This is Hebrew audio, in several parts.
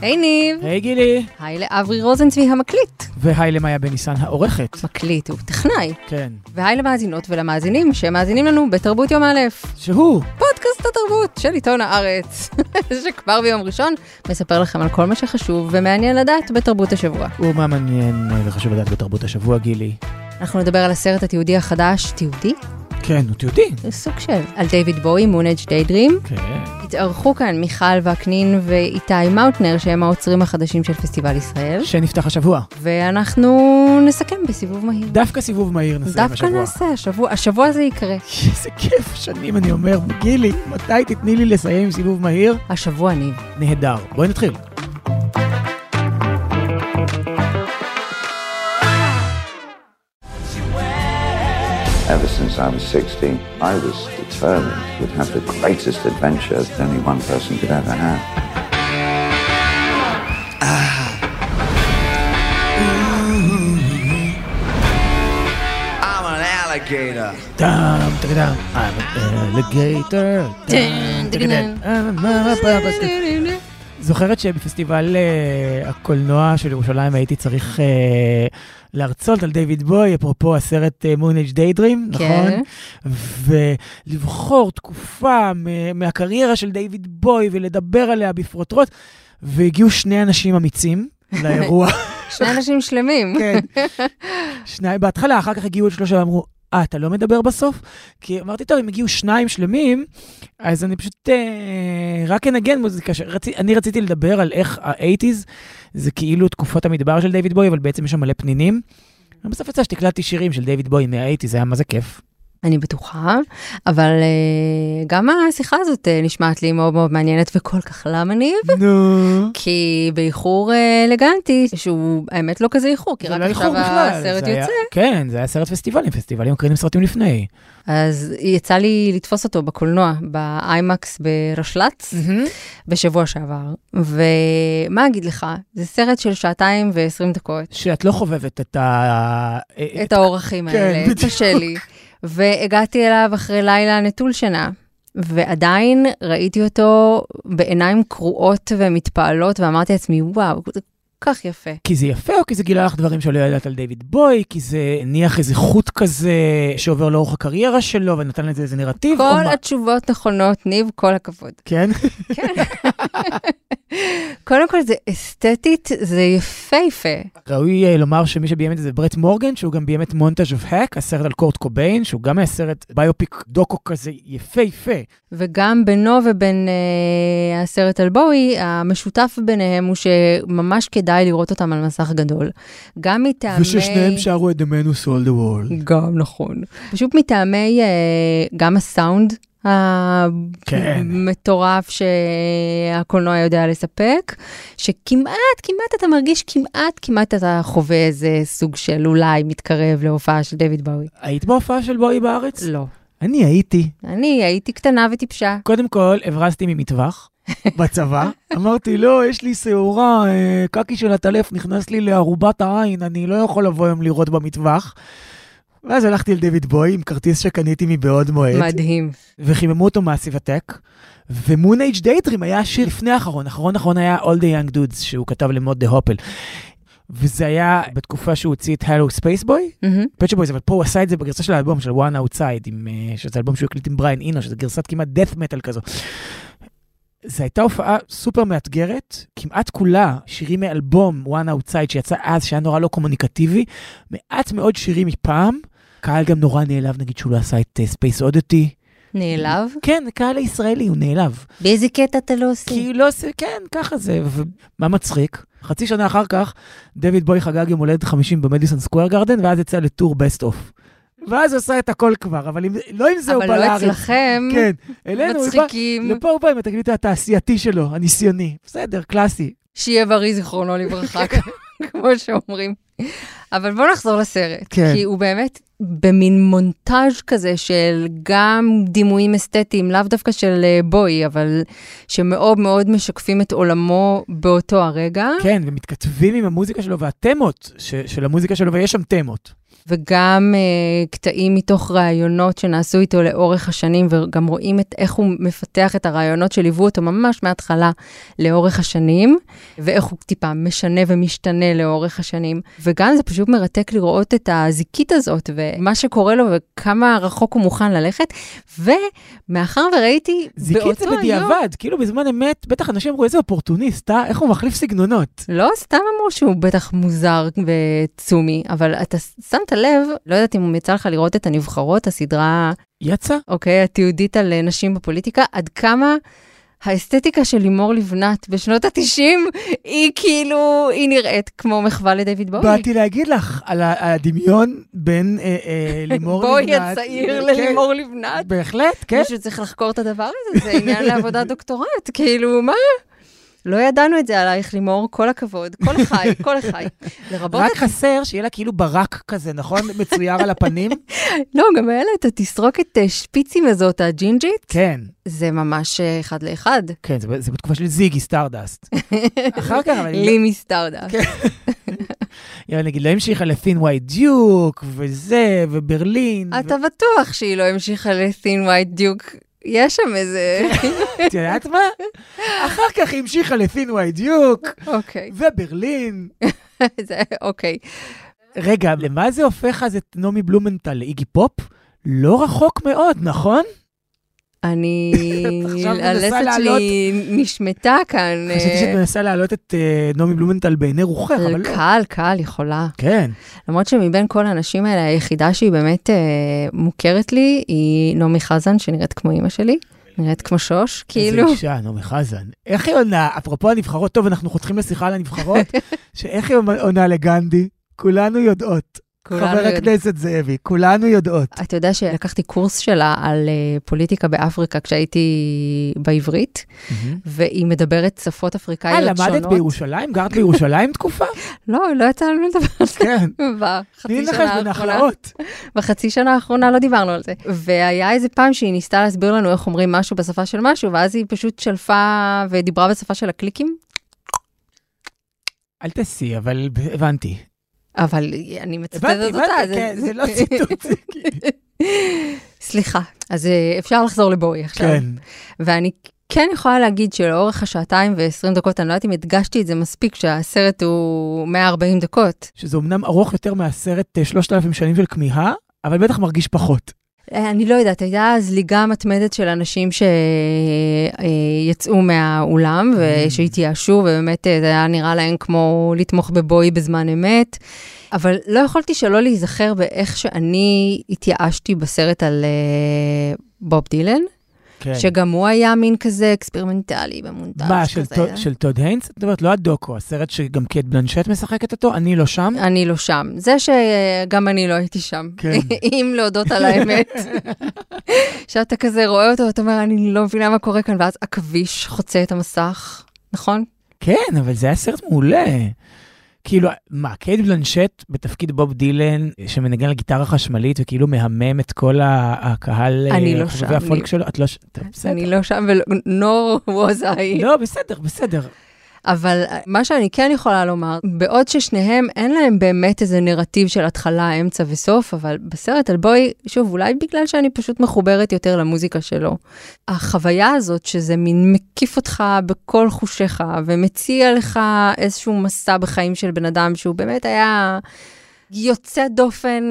היי ניב. היי גילי. היי לאברי רוזנצבי המקליט. והי למאיה בניסן העורכת. מקליט, הוא טכנאי. כן. והי למאזינות ולמאזינים שמאזינים לנו בתרבות יום א', שהוא. פודקאסט התרבות של עיתון הארץ, שכבר ביום ראשון מספר לכם על כל מה שחשוב ומעניין לדעת בתרבות השבוע. ומה מעניין וחשוב לדעת בתרבות השבוע, גילי? אנחנו נדבר על הסרט התיעודי החדש, תיעודי? כן, הוא תיעודי. סוג של. על דיוויד בואי, מונג' דיידרים. כן. התארחו כאן מיכל וקנין ואיתי מאוטנר, שהם האוצרים החדשים של פסטיבל ישראל. שנפתח השבוע. ואנחנו נסכם בסיבוב מהיר. דווקא סיבוב מהיר נסיים דווקא השבוע. נעשה, השבוע, השבוע זה יקרה. איזה כיף, שנים אני אומר, גילי, מתי תתני לי לסיים עם סיבוב מהיר? השבוע ניב. נהדר. בואי נתחיל. Ever since I was 16, I was determined would have the greatest adventure that any one person could ever have. Ah. I'm an alligator. Dum, digga, dum. I'm an alligator. Dum, digga, dum. I'm a זוכרת שבפסטיבל אה, הקולנוע של ירושלים הייתי צריך אה, להרצות על דיוויד בוי, אפרופו הסרט מונג' דיידרים, כן. נכון? ולבחור תקופה מהקריירה של דיוויד בוי ולדבר עליה בפרוטרוט, והגיעו שני אנשים אמיצים לאירוע. שני אנשים שלמים. כן. שניים בהתחלה, אחר כך הגיעו עוד שלושה ואמרו, אה, אתה לא מדבר בסוף? כי אמרתי, טוב, אם הגיעו שניים שלמים, אז אני פשוט אה, רק אנגן מוזיקה. שרצי, אני רציתי לדבר על איך ה-80's זה כאילו תקופות המדבר של דיוויד בוי, אבל בעצם יש שם מלא פנינים. ובסוף יצא שתקלטתי שירים של דיוויד בוי מה-80's, זה היה מה זה כיף. אני בטוחה, אבל אה, גם השיחה הזאת אה, נשמעת לי מאוד מאוד מעניינת וכל כך למה ניב? נו. כי באיחור אה, אלגנטי, שהוא האמת לא כזה איחור, כי רק לא עכשיו הסרט זה היה- יוצא. כן, זה היה סרט פסטיבלים, פסטיבלים מקרינים סרטים לפני. אז יצא לי לתפוס אותו בקולנוע, באיימקס ברשל"צ, בשבוע שעבר. ומה אגיד לך, זה סרט של שעתיים ועשרים דקות. שאת לא חובבת את ה... את האורחים כן, האלה. קשה לי. והגעתי אליו אחרי לילה נטול שינה, ועדיין ראיתי אותו בעיניים קרועות ומתפעלות, ואמרתי לעצמי, וואו, זה כך יפה. כי זה יפה, או כי זה גילה לך דברים שלא ידעת על דיוויד בוי, כי זה הניח איזה חוט כזה שעובר לאורך הקריירה שלו ונתן לזה איזה נרטיב, כל? התשובות נכונות, ניב, כל הכבוד. כן? כן. קודם כל זה אסתטית, זה יפהפה. ראוי אה, לומר שמי שביים את זה זה ברט מורגן, שהוא גם ביים את מונטאז' אוף האק, הסרט על קורט קוביין, שהוא גם היה סרט ביופיק דוקו כזה יפהפה. וגם בינו ובין אה, הסרט על בואי, המשותף ביניהם הוא שממש כדאי לראות אותם על מסך גדול. גם מטעמי... וששניהם שרו את The Man Who Sold the World. גם נכון. פשוט מטעמי, אה, גם הסאונד כן. המטורף שהקולנוע יודע לספק, שכמעט, כמעט אתה מרגיש, כמעט, כמעט אתה חווה איזה סוג של אולי מתקרב להופעה של דויד באוי. היית בהופעה של בוי בארץ? לא. אני הייתי. אני הייתי קטנה וטיפשה. קודם כל, הברזתי ממטווח בצבא. אמרתי, לא, יש לי שעורה, אה, קקי של הטלף נכנס לי לארובת העין, אני לא יכול לבוא היום לראות במטווח. ואז הלכתי לדיוויד בוי עם כרטיס שקניתי מבעוד מועד, מדהים. וחיממו אותו Massive Attack. ו-Moonage Daydream היה השיר לפני האחרון, אחרון אחרון היה All the Young Dudes, שהוא כתב ל-Mott the Hoople. וזה היה בתקופה שהוא הוציא את Hallo Spaceboy, מהמם. פט שופ בויז, אבל פה הוא עשה את זה בגרסה של האלבום של 1. Outside, עם, אה, שזה אלבום שהוא הקליט עם בריאן אינו, שזה גרסת כמעט death metal כזו. זו הייתה הופעה סופר מאתגרת, כמעט כולה שירים מאלבום 1. Outside שיצא אז, שהיה נורא לא קומוניקטיבי, מעט מאוד שירים מפעם. קהל גם נורא נעלב, נגיד שהוא לא עשה את Space Oddity. נעלב? כן, קהל הישראלי, הוא נעלב. באיזה קטע אתה לא עושה? כי לא עושה, כן, ככה זה. ומה מצחיק? חצי שנה אחר כך, דיוויד בואי חגג יום הולדת 50 במדיסון סקוויר גרדן, ואז יצא לטור best of. ואז עשה את הכל כבר, אבל אם, לא עם זה הוא אבל בא לא לארץ. אצלכם. כן, אלינו הוא בא, מצחיקים. לפה הוא בא עם התקליט התעשייתי שלו, הניסיוני. בסדר, קלאסי. שיהיה בריא זיכרונו לברכה, כמו שאומרים. אבל בואו נחזור לסרט. כן. כי הוא באמת במין מונטאז' כזה של גם דימויים אסתטיים, לאו דווקא של אה, בוי, אבל שמאוד מאוד משקפים את עולמו באותו הרגע. כן, ומתכתבים עם המוזיקה שלו והתמות של המוזיקה שלו, ויש שם תמות. וגם אה, קטעים מתוך ראיונות שנעשו איתו לאורך השנים, וגם רואים את איך הוא מפתח את הרעיונות שליוו אותו ממש מההתחלה לאורך השנים, ואיך הוא טיפה משנה ומשתנה לאורך השנים. וגם זה פשוט מרתק לראות את הזיקית הזאת, ומה שקורה לו, וכמה רחוק הוא מוכן ללכת. ומאחר וראיתי זיקית באותו זה היום... בדיעבד, כאילו בזמן אמת, בטח אנשים אמרו איזה אופורטוניסט, אה? איך הוא מחליף סגנונות. לא סתם אמרו שהוא בטח מוזר וצומי, אבל אתה שמת לב, לא יודעת אם יצא לך לראות את הנבחרות, הסדרה, יצא? אוקיי, התיעודית על אה, נשים בפוליטיקה, עד כמה האסתטיקה של לימור לבנת בשנות ה-90, היא כאילו, היא נראית כמו מחווה לדיוויד בואי. באתי להגיד לך על הדמיון בין אה, אה, לימור לבנת. בואי הצעיר כן, ללימור לבנת. בהחלט, כן. מישהו צריך לחקור את הדבר הזה, זה עניין לעבודת דוקטורט, כאילו, מה? לא ידענו את זה עלייך, לימור, כל הכבוד, כל החי, כל החי. לרבות רק חסר שיהיה לה כאילו ברק כזה, נכון? מצויר על הפנים? לא, גם היה לה את התסרוקת שפיצים הזאת, הג'ינג'ית, כן, זה ממש אה, אחד לאחד. כן, זה, זה בתקופה של זיגי סטארדאסט. אחר כך, אבל... לא- לימי סטארדה. יאללה, נגיד, לא המשיכה לפין ווייט דיוק, וזה, וברלין. אתה בטוח שהיא לא המשיכה לסין ווייט דיוק. יש שם איזה... את יודעת מה? אחר כך המשיכה ווייט דיוק, אוקיי, וברלין. אוקיי. רגע, למה זה הופך אז את נעמי בלומנטל לאיגי פופ? לא רחוק מאוד, נכון? אני... הלסת שלי נשמטה כאן. חשבתי אה, שאת מנסה להעלות את אה, נעמי בלומנטל בעיני רוחך, אבל לא. קל, קל, יכולה. כן. למרות שמבין כל הנשים האלה, היחידה שהיא באמת אה, מוכרת לי, היא נעמי חזן, שנראית כמו אימא שלי. נראית כמו שוש, כאילו. איזה אישה, נעמי חזן. איך היא עונה, אפרופו הנבחרות, טוב, אנחנו חותכים לשיחה על הנבחרות, שאיך היא עונה לגנדי? כולנו יודעות. חבר. הכנסת זאבי, כולנו יודעות. אתה יודע שלקחתי קורס שלה על uh, פוליטיקה באפריקה כשהייתי בעברית, והיא מדברת שפות אה, אפריקאיות שונות. למדת בירושלים? גרת בירושלים תקופה? לא, לא יצא לנו לדבר על זה כן. בחצי שנה האחרונה. בחצי שנה האחרונה לא דיברנו על זה. והיה איזה פעם שהיא ניסתה להסביר לנו איך אומרים משהו בשפה של משהו, ואז היא פשוט שלפה ודיברה בשפה של הקליקים, אל תעשי, אבל הבנתי. אבל אני מצטטת הבנתי, אותה. הבנתי, כן, זה לא ציטוט. כאילו- סליחה, אז אה, אפשר לחזור לבואי עכשיו. כן. ואני כן יכולה להגיד שלאורך השעתיים ו-20 דקות, אני לא יודעת אם הדגשתי את זה מספיק, שהסרט הוא 140 דקות. שזה אמנם ארוך יותר מהסרט אה, 3,000 שנים של כמיהה, אבל בטח מרגיש פחות. אני לא יודעת, הייתה זליגה מתמדת של אנשים שיצאו מהאולם ושהתייאשו, ובאמת אה, זה היה נראה להם כמו לתמוך בבוי בזמן אמת. אבל לא יכולתי שלא להיזכר באיך שאני התייאשתי בסרט על אה, בוב דילן, כן. שגם הוא היה מין כזה אקספרימנטלי במונטאז' מה, של כזה. טוד- של טוד היינס? את אומרת, לא הדוקו, הסרט שגם קייט בלאנשט משחקת אותו, אני לא שם. אני לא שם. זה שגם אני לא הייתי שם. כן. אם להודות על האמת. שאתה כזה רואה אותו, אתה אומר, אני לא מבינה מה קורה כאן, ואז עכביש חוצה את המסך, נכון? כן, אבל זה היה סרט מעולה. כאילו, מה, קייט בלנשט בתפקיד בוב דילן, שמנגן על גיטרה חשמלית וכאילו מהמם את כל הקהל, אני אה, לא שם, הפולק אני- שלו? את לא ש... טוב, בסדר. אני לא שם, ונור was I. לא, בסדר, בסדר. אבל מה שאני כן יכולה לומר, בעוד ששניהם אין להם באמת איזה נרטיב של התחלה, אמצע וסוף, אבל בסרט על בוי, שוב, אולי בגלל שאני פשוט מחוברת יותר למוזיקה שלו. החוויה הזאת שזה מין מקיף אותך בכל חושיך ומציע לך איזשהו מסע בחיים של בן אדם שהוא באמת היה יוצא דופן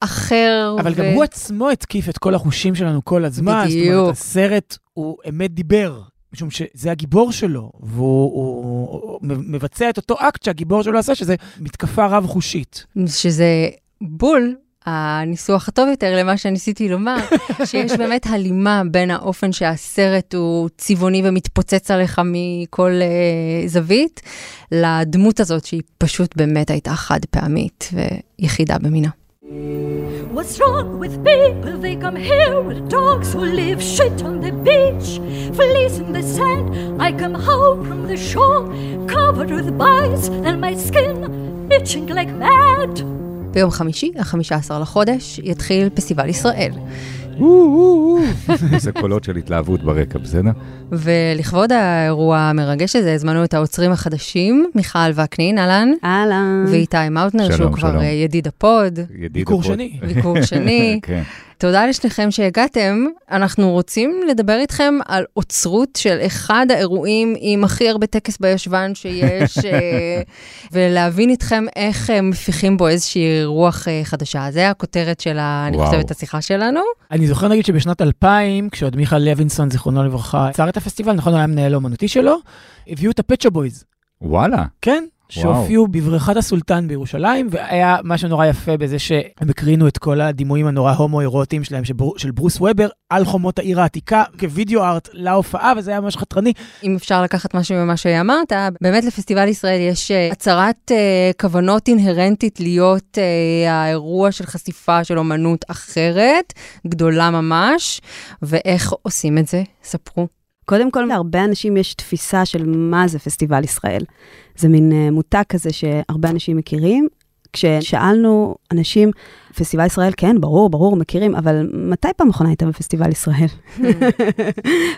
אחר. אבל גם הוא עצמו התקיף את כל החושים שלנו כל הזמן. זאת בדיוק. אומרת, הסרט הוא אמת דיבר. משום שזה הגיבור שלו, והוא הוא, הוא מבצע את אותו אקט שהגיבור שלו עשה, שזה מתקפה רב-חושית. שזה בול. הניסוח הטוב יותר למה שניסיתי לומר, שיש באמת הלימה בין האופן שהסרט הוא צבעוני ומתפוצץ עליך מכל uh, זווית, לדמות הזאת שהיא פשוט באמת הייתה חד פעמית ויחידה במינה. What's wrong with people? They come here with dogs who live shit on the beach, fleas in the sand. I come home from the shore, covered with bites, and my skin itching like mad. ביום חמישי, ה-15 לחודש, יתחיל פסטיבל ישראל. זה קולות של התלהבות ברקע, בסדר? ולכבוד האירוע המרגש הזה, הזמנו את האוצרים החדשים, מיכל וקנין, אהלן, אהלן. ואיתי מאוטנר, שהוא כבר ידיד הפוד, ידיד ביקור הפוד. שני. ביקור שני. כן. תודה לשניכם שהגעתם. אנחנו רוצים לדבר איתכם על אוצרות של אחד האירועים עם הכי הרבה טקס בישבן שיש, אה, ולהבין איתכם איך אה, מפיחים בו איזושהי רוח אה, חדשה. זה הכותרת של, ה- אני. חושבת, השיחה שלנו. אני זוכר נגיד שבשנת 2000, כשעוד מיכה לוינסון, זיכרונו לברכה, יצר את הפסטיבל, נכון, הוא היה המנהל האומנותי שלו, הביאו את הפצ'ה בויז. וואלה. כן. שהופיעו בבריכת הסולטן בירושלים, והיה משהו נורא יפה בזה שהם הקרינו את כל הדימויים הנורא הומואירוטיים שלהם, של, בר- של ברוס וובר, על חומות העיר העתיקה, כווידאו ארט להופעה, וזה היה ממש חתרני. אם אפשר לקחת משהו ממה שאמרת, באמת לפסטיבל ישראל יש אה, הצהרת אה, כוונות אינהרנטית להיות אה, האירוע של חשיפה של אומנות אחרת, גדולה ממש, ואיך עושים את זה? ספרו. קודם כל, להרבה אנשים יש תפיסה של מה זה פסטיבל ישראל. זה מין אה, מותג כזה שהרבה אנשים מכירים. כששאלנו אנשים, פסטיבל ישראל, כן, ברור, ברור, מכירים, אבל מתי פעם אחרונה היית בפסטיבל ישראל?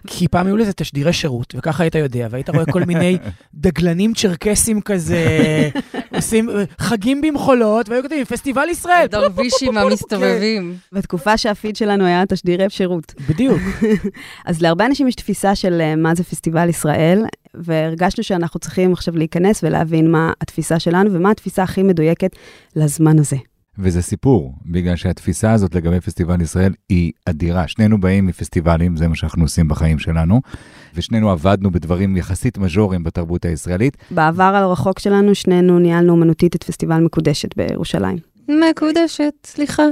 כי פעם היו לזה תשדירי שירות, וככה היית יודע, והיית רואה כל מיני דגלנים צ'רקסים כזה, עושים חגים במחולות, והיו כותבים, פסטיבל ישראל. דרווישים המסתובבים. בתקופה שהפיד שלנו היה תשדירי שירות. בדיוק. אז להרבה אנשים יש תפיסה של אה, מה זה פסטיבל ישראל, והרגשנו שאנחנו צריכים עכשיו להיכנס ולהבין מה התפיסה שלנו ומה התפיסה הכי מדויקת לזמן הזה. וזה סיפור, בגלל שהתפיסה הזאת לגבי פסטיבל ישראל היא אדירה. שנינו באים מפסטיבלים, זה מה שאנחנו עושים בחיים שלנו, ושנינו עבדנו בדברים יחסית מז'וריים בתרבות הישראלית. בעבר הרחוק שלנו, שנינו ניהלנו אומנותית את פסטיבל מקודשת בירושלים. מקודשת, סליחה.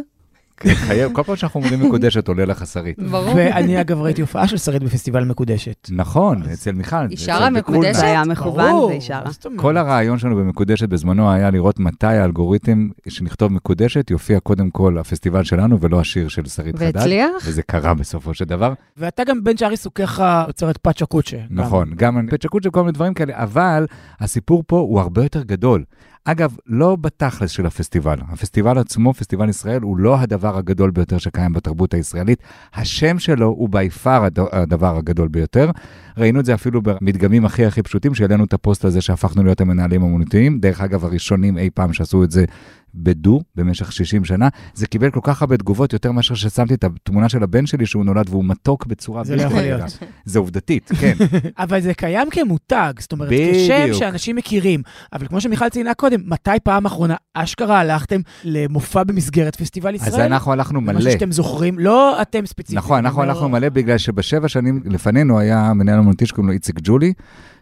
חייב, כל פעם שאנחנו אומרים מקודשת עולה לך שרית. ברור. ואני אגב ראיתי הופעה של שרית בפסטיבל מקודשת. נכון, אצל מיכל. היא שרה. מקודשת? זה היה מכוון והיא שרה. כל הרעיון שלנו במקודשת בזמנו היה לראות מתי האלגוריתם שנכתוב מקודשת יופיע קודם כל הפסטיבל שלנו ולא השיר של שרית חדד. והצליח? וזה קרה בסופו של דבר. ואתה גם בין שאר עיסוקיך יוצר את פאצ'ה קוצ'ה. נכון, גם פצ'קוצ'ה וכל מיני דברים כאלה, אבל הסיפור פה הוא הרבה יותר גדול. אגב, לא בתכלס של הפסטיבל. הפסטיבל עצמו, פסטיבל ישראל, הוא לא הדבר הגדול ביותר שקיים בתרבות הישראלית. השם שלו הוא בי פאר הדבר הגדול ביותר. ראינו את זה אפילו במדגמים הכי הכי פשוטים, שהעלינו את הפוסט הזה שהפכנו להיות המנהלים האומנותיים. דרך אגב, הראשונים אי פעם שעשו את זה בדו במשך 60 שנה. זה קיבל כל כך הרבה תגובות, יותר מאשר ששמתי את התמונה של הבן שלי שהוא נולד והוא מתוק בצורה זה לא יכול. להיות. זה עובדתית, כן. אבל זה קיים כמותג, זאת אומרת, בדיוק. כשם שאנשים מכירים. אבל כמו שמיכל ציינה קודם, מתי פעם אחרונה אשכרה הלכתם למופע במסגרת פסטיבל ישראל? אז אנחנו הלכנו מלא. משהו שאתם זוכרים, לא אתם ספציפית. נכון, אנחנו הלכנו מלא בגלל שבשבע שנים לפנינו היה מנהל אמנותי שקוראים לו איציק ג'ולי,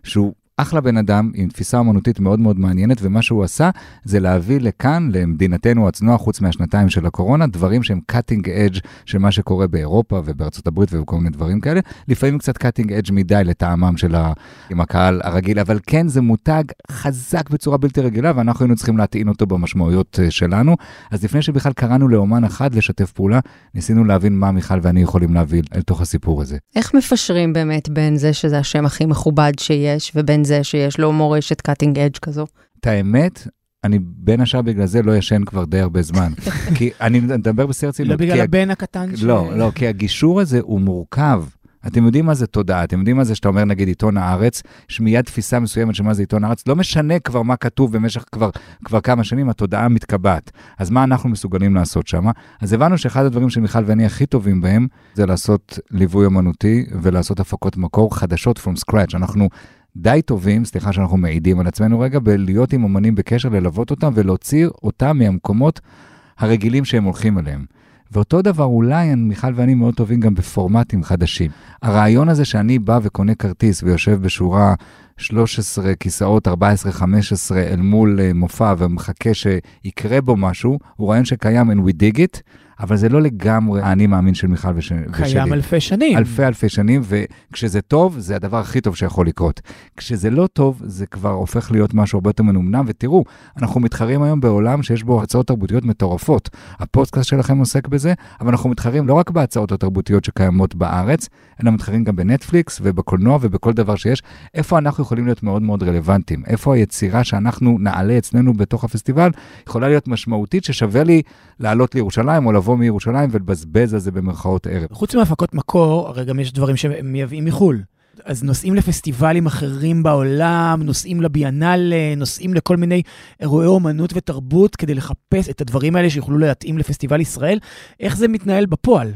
שהוא אחלה בן אדם עם תפיסה אמנותית מאוד מאוד מעניינת, ומה שהוא עשה זה להביא לכאן, למדינתנו הצנועה, חוץ מהשנתיים של הקורונה, דברים שהם cutting edge של מה שקורה באירופה ובארצות הברית ובכל מיני דברים כאלה. לפעמים קצת cutting edge מדי לטעמם של ה... עם הקהל הרגיל, אבל כן זה מותג חזק בצורה בלתי רגילה, ואנחנו היינו צריכים להטעין אותו במשמעויות אה, שלנו. אז לפני שבכלל קראנו לאומן אחד לשתף פעולה, ניסינו להבין מה מיכל ואני יכולים להביא אל תוך הסיפור הזה. איך מפשרים באמת בין זה שזה השם הכי מכובד שיש, ובין זה שיש לו מורשת cutting edge כזו? את האמת, אני בין השאר בגלל זה לא ישן כבר די הרבה זמן. כי אני מדבר בשיא הרצינות. לא בגלל כי הבן הקטן ש... לא, לא, כי הגישור הזה הוא מורכב. אתם יודעים מה זה תודעה, אתם יודעים מה זה שאתה אומר נגיד עיתון הארץ, יש מיד תפיסה מסוימת של מה זה עיתון הארץ, לא משנה כבר מה כתוב במשך כבר, כבר כמה שנים, התודעה מתקבעת. אז מה אנחנו מסוגלים לעשות שם? אז הבנו שאחד הדברים שמיכל ואני הכי טובים בהם, זה לעשות ליווי אמנותי ולעשות הפקות מקור חדשות from scratch. אנחנו די טובים, סליחה שאנחנו מעידים על עצמנו רגע, בלהיות עם אמנים בקשר, ללוות אותם ולהוציא אותם מהמקומות הרגילים שהם הולכים אליהם. ואותו דבר אולי מיכל ואני מאוד טובים גם בפורמטים חדשים. הרעיון הזה שאני בא וקונה כרטיס ויושב בשורה 13 כיסאות 14-15 אל מול uh, מופע ומחכה שיקרה בו משהו, הוא רעיון שקיים and we dig it, אבל זה לא לגמרי האני מאמין של מיכל וש... ושלי. קיים אלפי שנים. אלפי אלפי שנים, וכשזה טוב, זה הדבר הכי טוב שיכול לקרות. כשזה לא טוב, זה כבר הופך להיות משהו הרבה יותר מנומנם, ותראו, אנחנו מתחרים היום בעולם שיש בו הצעות תרבותיות מטורפות. הפודקאסט שלכם עוסק בזה, אבל אנחנו מתחרים לא רק בהצעות התרבותיות שקיימות בארץ, אלא מתחרים גם בנטפליקס ובקולנוע ובכל דבר שיש. איפה אנחנו יכולים להיות מאוד מאוד רלוונטיים? איפה היצירה שאנחנו נעלה אצלנו בתוך הפסטיבל יכולה להיות משמעותית, ששווה לי לעלות לירושלים או לבוא לבוא מירושלים ולבזבז על זה במרכאות ערב. חוץ מהפקות מקור, הרי גם יש דברים שמייבאים מחו"ל. אז נוסעים לפסטיבלים אחרים בעולם, נוסעים לביאנלה, נוסעים לכל מיני אירועי אומנות ותרבות כדי לחפש את הדברים האלה שיוכלו להתאים לפסטיבל ישראל. איך זה מתנהל בפועל?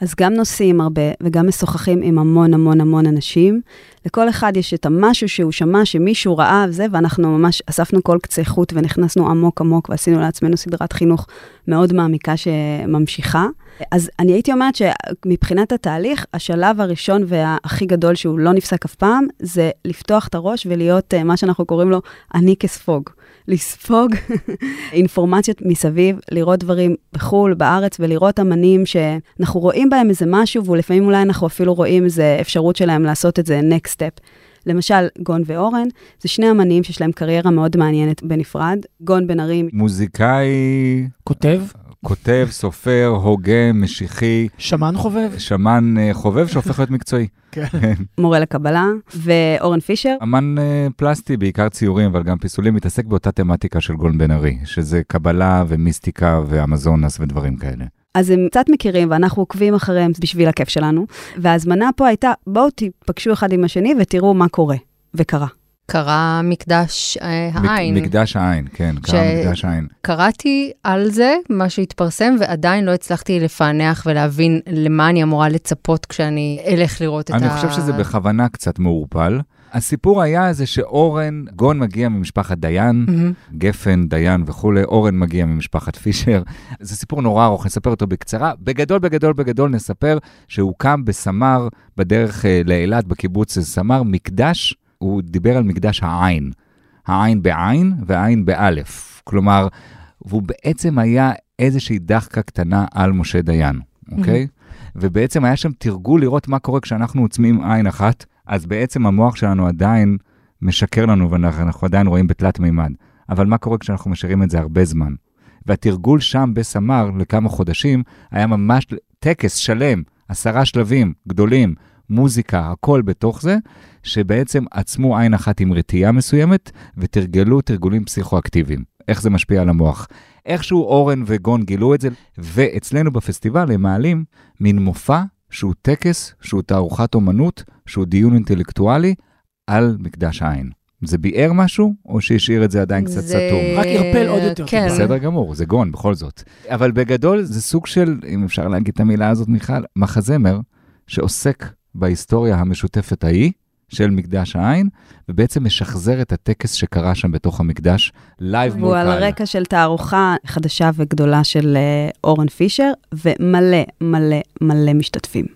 אז גם נוסעים הרבה וגם משוחחים עם המון המון המון אנשים. לכל אחד יש את המשהו שהוא שמע, שמישהו ראה וזה, ואנחנו ממש אספנו כל קצה חוט ונכנסנו עמוק עמוק ועשינו לעצמנו סדרת חינוך מאוד מעמיקה שממשיכה. אז אני הייתי אומרת שמבחינת התהליך, השלב הראשון והכי גדול שהוא לא נפסק אף פעם, זה לפתוח את הראש ולהיות אה, מה שאנחנו קוראים לו אני כספוג. לספוג אינפורמציות מסביב, לראות דברים בחו"ל, בארץ, ולראות אמנים שאנחנו רואים בהם איזה משהו, ולפעמים אולי אנחנו אפילו רואים איזה אפשרות שלהם לעשות את זה next step. למשל, גון ואורן, זה שני אמנים שיש להם קריירה מאוד מעניינת בנפרד. גון בן ארי... מוזיקאי, כותב? כותב, סופר, הוגה, משיחי, שמן חובב? שמן אה, חובב שהופך להיות מקצועי. כן. מורה לקבלה, ואורן פישר. אמן אה, פלסטי, בעיקר ציורים, אבל גם פיסולים, מתעסק באותה תמטיקה של גון בן ארי, שזה קבלה ומיסטיקה ואמזונס ודברים כאלה. אז הם קצת מכירים, ואנחנו עוקבים אחריהם בשביל הכיף שלנו. וההזמנה פה הייתה, בואו תיפגשו אחד עם השני ותראו מה קורה. וקרה. קרא מקדש אה, העין. מק- מקדש העין, כן, ש- קרא מקדש העין. קראתי על זה, מה שהתפרסם, ועדיין לא הצלחתי לפענח ולהבין למה אני אמורה לצפות כשאני אלך לראות את ה... אני חושב שזה בכוונה קצת מעורפל. הסיפור היה זה שאורן, גון מגיע ממשפחת דיין, מהמם. גפן, דיין וכולי, אורן מגיע ממשפחת פישר. זה סיפור נורא ארוך, נספר אותו בקצרה. בגדול, בגדול, בגדול נספר שהוקם בסמר, בדרך אה, לאילת, בקיבוץ סמר, מקדש, הוא דיבר על מקדש העין. העין בעין והעין באלף. כלומר, והוא בעצם היה איזושהי דחקה קטנה על משה דיין, אוקיי? ובעצם היה שם תרגול לראות מה קורה כשאנחנו עוצמים עין אחת, אז בעצם המוח שלנו עדיין משקר לנו ואנחנו עדיין רואים בתלת מימד. אבל מה קורה כשאנחנו משאירים את זה הרבה זמן? והתרגול שם בסמר לכמה חודשים היה ממש טקס שלם, עשרה שלבים גדולים, מוזיקה, הכל בתוך זה, שבעצם עצמו עין אחת עם רתיעה מסוימת ותרגלו תרגולים פסיכואקטיביים. איך זה משפיע על המוח. איכשהו אורן וגון גילו את זה, ואצלנו בפסטיבל הם מעלים מין מופע שהוא טקס, שהוא תערוכת אומנות, שהוא דיון אינטלקטואלי על מקדש העין. זה ביער משהו, או שהשאיר את זה עדיין קצת זה- סתום? רק ערפל עוד יותר כן. בסדר גמור, זה גון בכל זאת. אבל בגדול זה סוג של, אם אפשר להגיד את המילה הזאת, מיכל, מחזמר שעוסק בהיסטוריה המשותפת ההיא של מקדש העין, ובעצם משחזר את הטקס שקרה שם בתוך המקדש, לייב מול והוא על קהל. רקע של תערוכה חדשה וגדולה של אה, אורן פישר, ומלא מלא מלא משתתפים.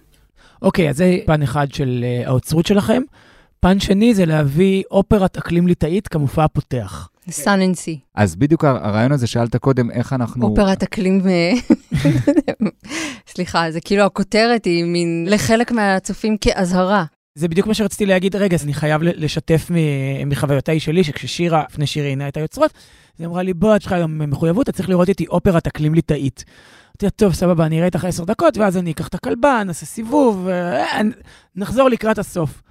אוקיי, אז זה פן אחד של אה, האוצרות שלכם. פן שני זה להביא אופרת אקלים ליטאית כמופע הפותח. Sun & Sea. אז בדיוק הר- הרעיון הזה, שאלת קודם, איך אנחנו... אופרת אקלים... אה, סליחה, זה כאילו הכותרת היא מין לחלק מהצופים כאזהרה. זה בדיוק מה שרציתי להגיד, רגע, אז אני חייב לשתף מחוויותיי שלי, שכששירה, לפני שירה עינה את היוצרות, היא אמרה לי, בוא, יש לך היום מחויבות, אתה צריך לראות איתי אופרת אקלים ליטאית. אמרתי טוב, סבבה, אני אראה איתך עשר דקות, ואז אני אקח את הכלבה, נעשה סיבוב, אה, נחזור לקראת הסוף.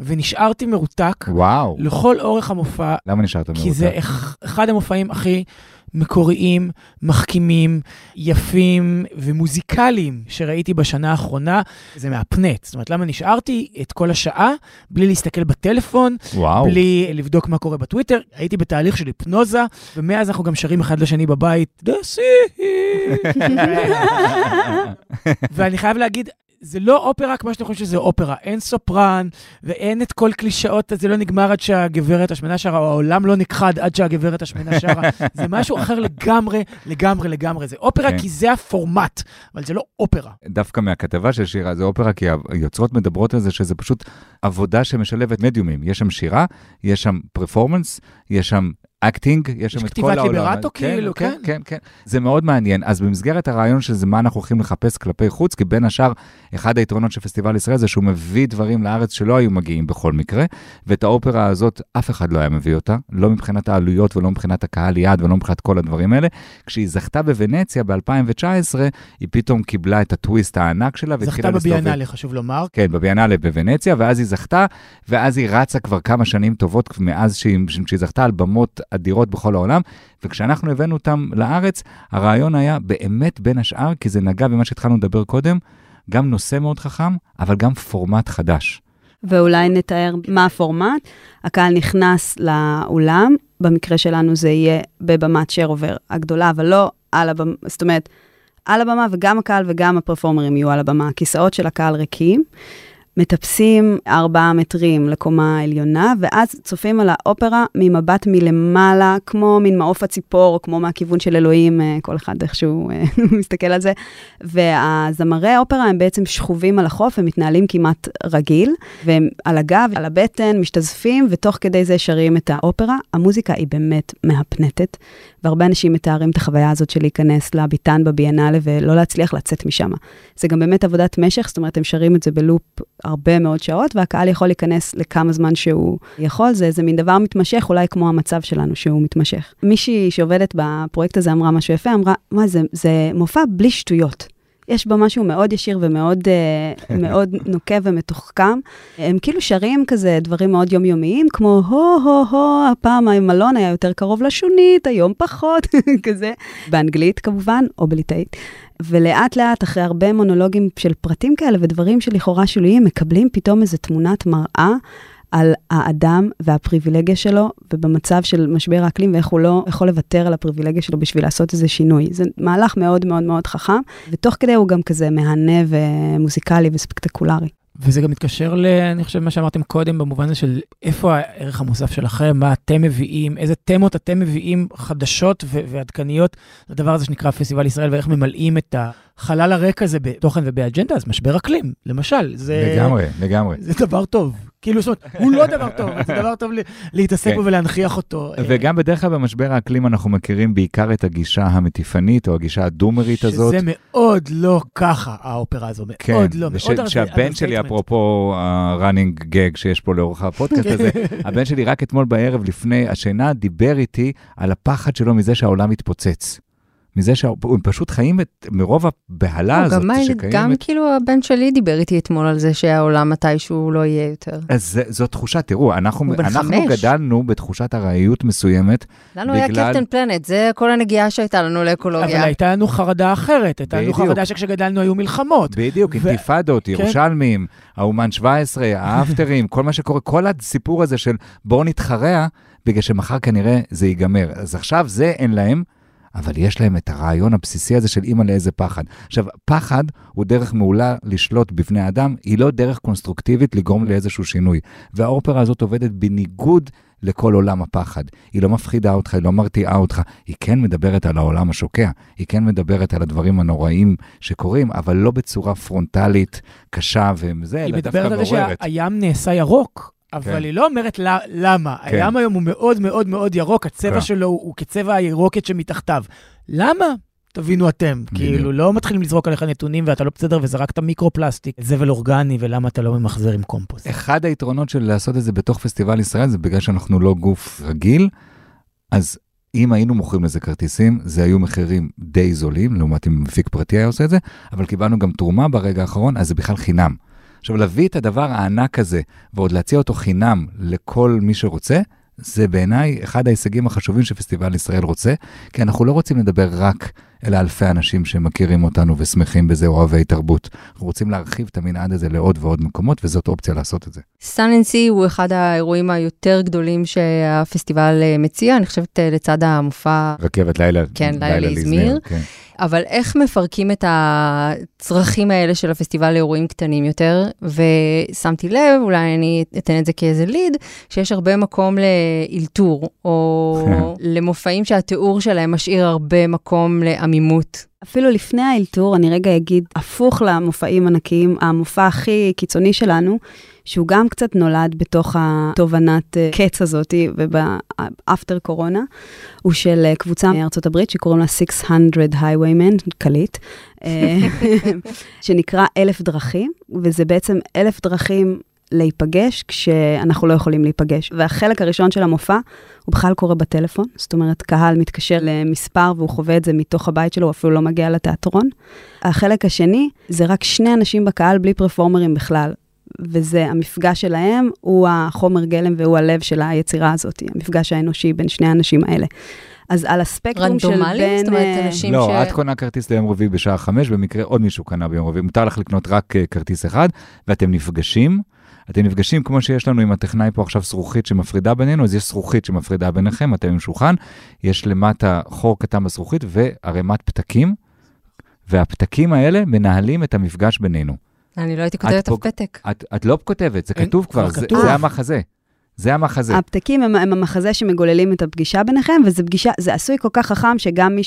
ונשארתי מרותק וואו, לכל אורך המופע, למה נשארת מרותק? כי זה אח- אחד המופעים הכי מקוריים, מחכימים, יפים ומוזיקליים שראיתי בשנה האחרונה. זה מהפנט. זאת אומרת, למה נשארתי את כל השעה בלי להסתכל בטלפון, וואו. בלי לבדוק מה קורה בטוויטר? הייתי בתהליך של היפנוזה, ומאז אנחנו גם שרים אחד לשני בבית, sea. ואני חייב להגיד, זה לא אופרה כמו שאתם חושבים שזה אופרה. אין סופרן, ואין את כל קלישאות, זה לא נגמר עד שהגברת השמנה שרה, או העולם לא נכחד עד שהגברת השמנה שרה. זה משהו אחר לגמרי, לגמרי, לגמרי. זה אופרה כן. כי זה הפורמט, אבל זה לא אופרה. דווקא מהכתבה של שירה זה אופרה, כי היוצרות מדברות על זה שזה פשוט עבודה שמשלבת מדיומים. יש שם שירה, יש שם פרפורמנס, יש שם acting, יש שם את כל כתיבת העולם. ליברטו כן, כאילו, כן, כן. כן, כן. זה מאוד מעניין. אז במסגרת הרעיון של זה, מה אנחנו הולכים לחפש כלפי חוץ, כי בין השאר, אחד היתרונות של פסטיבל ישראל זה שהוא מביא דברים לארץ שלא היו מגיעים בכל מקרה, ואת האופרה הזאת, אף אחד לא היה מביא אותה, לא מבחינת העלויות ולא מבחינת הקהל יעד ולא מבחינת כל הדברים האלה. כשהיא זכתה בוונציה ב-2019, היא פתאום קיבלה את הטוויסט הענק שלה זכתה והתחילה להסתובב. בביאנלה, חשוב לומר. כן, בביאנלה בוונציה, ואז היא זכתה, ואז היא רצה כבר כמה שנים טובות מאז שהיא, שהיא זכתה על במות אדירות בכל העולם, וכשאנחנו הבאנו אותם לארץ, הרעיון היה באמת בין השאר, כי זה נגע במה שהתחלנו לדבר קודם, גם נושא מאוד חכם, אבל גם פורמט חדש. ואולי נתאר מה הפורמט. הקהל נכנס לאולם, במקרה שלנו זה יהיה בבמת שרובר הגדולה, אבל לא על הבמה, זאת אומרת, על הבמה וגם הקהל וגם הפרפורמרים יהיו על הבמה. הכיסאות של הקהל ריקים. מטפסים ארבעה מטרים לקומה העליונה, ואז צופים על האופרה ממבט מלמעלה, כמו מין מעוף הציפור, כמו מהכיוון של אלוהים, אה, כל אחד איכשהו אה, מסתכל על זה. והזמרי האופרה הם בעצם שכובים על החוף, הם מתנהלים כמעט רגיל, והם על הגב, על הבטן, משתזפים, ותוך כדי זה שרים את האופרה. המוזיקה היא באמת מהפנטת, והרבה אנשים מתארים את החוויה הזאת של להיכנס לביתן בביאנלה ולא להצליח לצאת משם. זה גם באמת עבודת משך, זאת אומרת, הם שרים את זה בלופ הרבה מאוד שעות, והקהל יכול להיכנס לכמה זמן שהוא יכול. זה איזה מין דבר מתמשך, אולי כמו המצב שלנו, שהוא מתמשך. מישהי שעובדת בפרויקט הזה אמרה משהו יפה, אמרה, מה זה, זה מופע בלי שטויות. יש בו משהו מאוד ישיר ומאוד uh, מאוד נוקב ומתוחכם. הם כאילו שרים כזה דברים מאוד יומיומיים, כמו הו-הו-הו, הפעם המלון היה יותר קרוב לשונית, היום פחות, כזה, באנגלית כמובן, או בליטאית. ולאט לאט, אחרי הרבה מונולוגים של פרטים כאלה ודברים שלכאורה שוליים, מקבלים פתאום איזו תמונת מראה על האדם והפריבילגיה שלו, ובמצב של משבר האקלים, ואיך הוא לא יכול לוותר על הפריבילגיה שלו בשביל לעשות איזה שינוי. זה מהלך מאוד מאוד מאוד חכם, ותוך כדי הוא גם כזה מהנה ומוזיקלי וספקטקולרי. וזה גם מתקשר ל... אני חושב, מה שאמרתם קודם, במובן הזה של איפה הערך המוסף שלכם, מה אתם מביאים, איזה תמות אתם מביאים חדשות ו- ועדכניות לדבר הזה שנקרא פסטיבל ישראל, ואיך ממלאים את החלל הריק הזה בתוכן ובאג'נדה, אז משבר אקלים, למשל. זה... לגמרי, לגמרי. זה דבר טוב. כאילו, זאת אומרת, הוא לא דבר טוב, זה דבר טוב להתעסק כן. בו ולהנכיח אותו. וגם בדרך כלל במשבר האקלים אנחנו מכירים בעיקר את הגישה המטיפנית, או הגישה הדומרית הזאת. שזה מאוד לא ככה, האופרה הזו, כן, מאוד לא, וש- מאוד שהבן שלי. אפרופו ה-running gag שיש פה לאורך הפודקאסט הזה, הבן שלי רק אתמול בערב לפני השינה דיבר איתי על הפחד שלו מזה שהעולם יתפוצץ. מזה שהם פשוט חיים את, מרוב הבהלה לא, הזאת גם שקיימת. גם כאילו הבן שלי דיבר איתי אתמול על זה שהעולם מתישהו לא יהיה יותר. אז זה- זו תחושה, תראו, אנחנו, אנחנו חמש. גדלנו בתחושת ארעיות מסוימת. לנו היה בגלל- קפטן פלנט, זה כל הנגיעה שהייתה לנו אבל לאקולוגיה. הייתה לנו חרדה אחרת, הייתה לנו. חרדה שכשגדלנו היו מלחמות. בדיוק, ו- אינתיפאדות, כן. ירושלמים, האומן 17, האפטרים, כל מה שקורה, כל הסיפור הזה של בואו נתחרע, בגלל שמחר כנראה זה ייגמר. אז עכשיו זה אין להם, אבל יש להם את הרעיון הבסיסי הזה של אימא לאיזה פחד. עכשיו, פחד הוא דרך מעולה לשלוט בבני אדם, היא לא דרך קונסטרוקטיבית לגרום לאיזשהו שינוי. והאופרה הזאת עובדת בניגוד לכל עולם הפחד. היא לא מפחידה אותך, היא לא מרתיעה אותך, היא כן מדברת על העולם השוקע, היא כן מדברת על הדברים הנוראים שקורים, אבל לא בצורה פרונטלית, קשה וזה, היא אלא דווקא מדברת על זה מעוררת. שהים נעשה ירוק, אבל כן. היא לא אומרת ל- למה. כן. הים היום הוא מאוד מאוד מאוד ירוק, הצבע כן. שלו הוא הוא כצבע הירוקת שמתחתיו. למה? תבינו אתם. כאילו, לא מתחילים לזרוק עליך נתונים ואתה לא בסדר וזרקת מיקרו-פלסטיק, זבל אורגני, ולמה אתה לא ממחזר עם קומפוסט. אחד היתרונות של לעשות את זה בתוך פסטיבל ישראל זה בגלל שאנחנו לא גוף רגיל, אז אם היינו מוכרים לזה כרטיסים, זה היו מחירים די זולים, לעומת אם מפיק פרטי היה עושה את זה, אבל קיבלנו גם תרומה ברגע האחרון, אז זה בכלל חינם. עכשיו, להביא את הדבר הענק הזה, ועוד להציע אותו חינם לכל מי שרוצה, זה בעיניי אחד ההישגים החשובים שפסטיבל ישראל רוצה, כי אנחנו לא רוצים לדבר רק אל האלפי אנשים שמכירים אותנו ושמחים בזה, אוהבי תרבות. אנחנו רוצים להרחיב את המנעד הזה לעוד ועוד מקומות, וזאת אופציה לעשות את זה. Sun & Sea הוא אחד האירועים היותר גדולים שהפסטיבל אה, מציע, אני חושבת אה, לצד המופע, רכבת לילה, כן, לילה לאזמיר. כן. אבל איך מפרקים את הצרכים האלה של הפסטיבל לאירועים קטנים יותר? ושמתי לב, אולי אני אתן את זה כאיזה ליד, שיש הרבה מקום לאלתור, או למופעים שהתיאור שלהם משאיר הרבה מקום לעמימות. אפילו לפני האלתור, אני רגע אגיד, הפוך למופעים ענקיים, המופע הכי קיצוני שלנו, שהוא גם קצת נולד בתוך התובנת אה, קץ הזאת ובאפטר קורונה, הוא של אה, קבוצה מארצות הברית שקוראים לה 600 Highwaymen, קליט, אה, שנקרא אלף דרכים, וזה בעצם אלף דרכים להיפגש כשאנחנו לא יכולים להיפגש. והחלק הראשון של המופע, הוא בכלל קורה בטלפון, זאת אומרת, קהל מתקשר למספר והוא חווה את זה מתוך הבית שלו, הוא אפילו לא מגיע לתיאטרון. החלק השני, זה רק שני אנשים בקהל בלי פרפורמרים בכלל. וזה המפגש שלהם, הוא החומר גלם והוא הלב של היצירה הזאת, המפגש האנושי בין שני האנשים האלה. אז על הספקטרום של בין... רנדומלי? זאת אומרת, אה, אנשים ש... לא, את קונה כרטיס ליום רביעי בשעה חמש, במקרה עוד מישהו קנה ביום רביעי. מותר לך לקנות רק אה, כרטיס אחד, ואתם נפגשים. אתם נפגשים כמו שיש לנו עם הטכנאי פה עכשיו זכוכית שמפרידה בינינו, אז יש זכוכית שמפרידה ביניכם, אתם עם שולחן, יש למטה חור קטן בזכוכית וערימת פתקים, והפתקים האלה מנהלים את המפגש בינינו. אני לא הייתי כותבת אף פתק. את, את לא כותבת, זה אין, כתוב כבר, כבר זה, כתוב. זה המחזה. זה המחזה. הפתקים הם, הם המחזה שמגוללים את הפגישה ביניכם, וזה פגישה, זה עשוי כל כך חכם שגם מי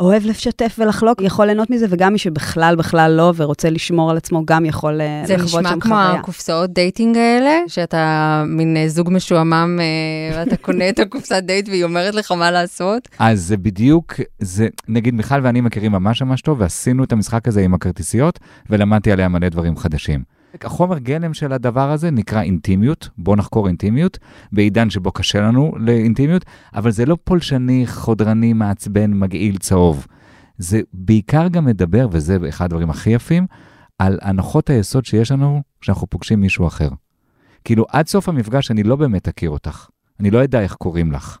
שאוהב לשתף ולחלוק יכול ליהנות מזה, וגם מי שבכלל בכלל לא ורוצה לשמור על עצמו גם יכול אה, זה לחוות נשמע שם כמו חוויה. הקופסאות dating האלה, שאתה מין אה, זוג משועמם, אה, ואתה קונה את הקופסת דייט והיא אומרת לך מה לעשות. אז זה בדיוק, זה, נגיד מיכל ואני מכירים ממש ממש טוב, ועשינו את המשחק הזה עם הכרטיסיות, ולמדתי עליה מלא דברים חדשים. החומר גלם של הדבר הזה נקרא אינטימיות, בואו נחקור אינטימיות, בעידן שבו קשה לנו לאינטימיות, אבל זה לא פולשני, חודרני, מעצבן, מגעיל, צהוב. זה בעיקר גם מדבר, וזה אחד הדברים הכי יפים, על הנחות היסוד שיש לנו כשאנחנו פוגשים מישהו אחר. כאילו, עד סוף המפגש אני לא באמת אכיר אותך. אני לא אדע איך קוראים לך.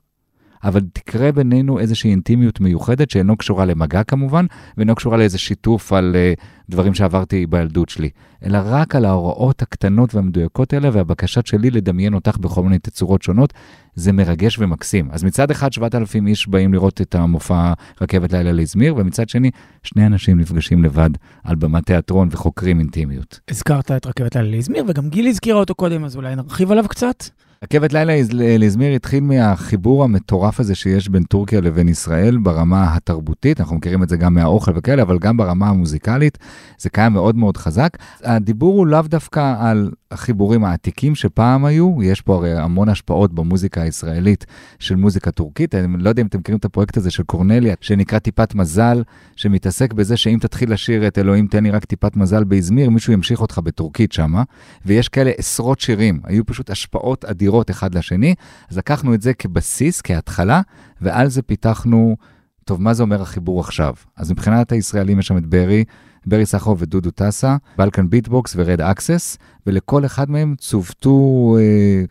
אבל תקרה בינינו איזושהי אינטימיות מיוחדת שאינו קשורה למגע כמובן, ואינו קשורה לאיזה שיתוף על uh, דברים שעברתי בילדות שלי, אלא רק על ההוראות הקטנות והמדויקות האלה והבקשה שלי לדמיין אותך בכל מיני תצורות שונות, זה מרגש ומקסים. אז מצד אחד 7,000 איש באים לראות את המופע רכבת לילה לאזמיר, ומצד שני, שני אנשים נפגשים לבד על במת תיאטרון וחוקרים אינטימיות. הזכרת את רכבת לילה לאזמיר, וגם גיל הזכירה אותו קודם, אז אולי נרחיב עליו קצת. רכבת לילה לאזמיר התחיל מהחיבור המטורף הזה שיש בין טורקיה לבין ישראל ברמה התרבותית, אנחנו מכירים את זה גם מהאוכל וכאלה, אבל גם ברמה המוזיקלית, זה קיים מאוד מאוד חזק. הדיבור הוא לאו דווקא על החיבורים העתיקים שפעם היו, יש פה הרי המון השפעות במוזיקה הישראלית של מוזיקה טורקית, אני לא יודע אם אתם מכירים את הפרויקט הזה של קורנליה, שנקרא טיפת מזל, שמתעסק בזה שאם תתחיל לשיר את אלוהים תן לי רק טיפת מזל באזמיר, מישהו ימשיך אותך בטורקית שמה, ויש כאלה עשרות שירים, היו פשוט השפעות אדירות אחד לשני, אז לקחנו את זה כבסיס, כהתחלה, ועל זה פיתחנו, טוב, מה זה אומר החיבור עכשיו? אז מבחינת הישראלים יש שם את ברי, ברי סחרוף ודודו טסה, בלקן ביטבוקס ו Red Axes, ולכל אחד מהם צוותו אה,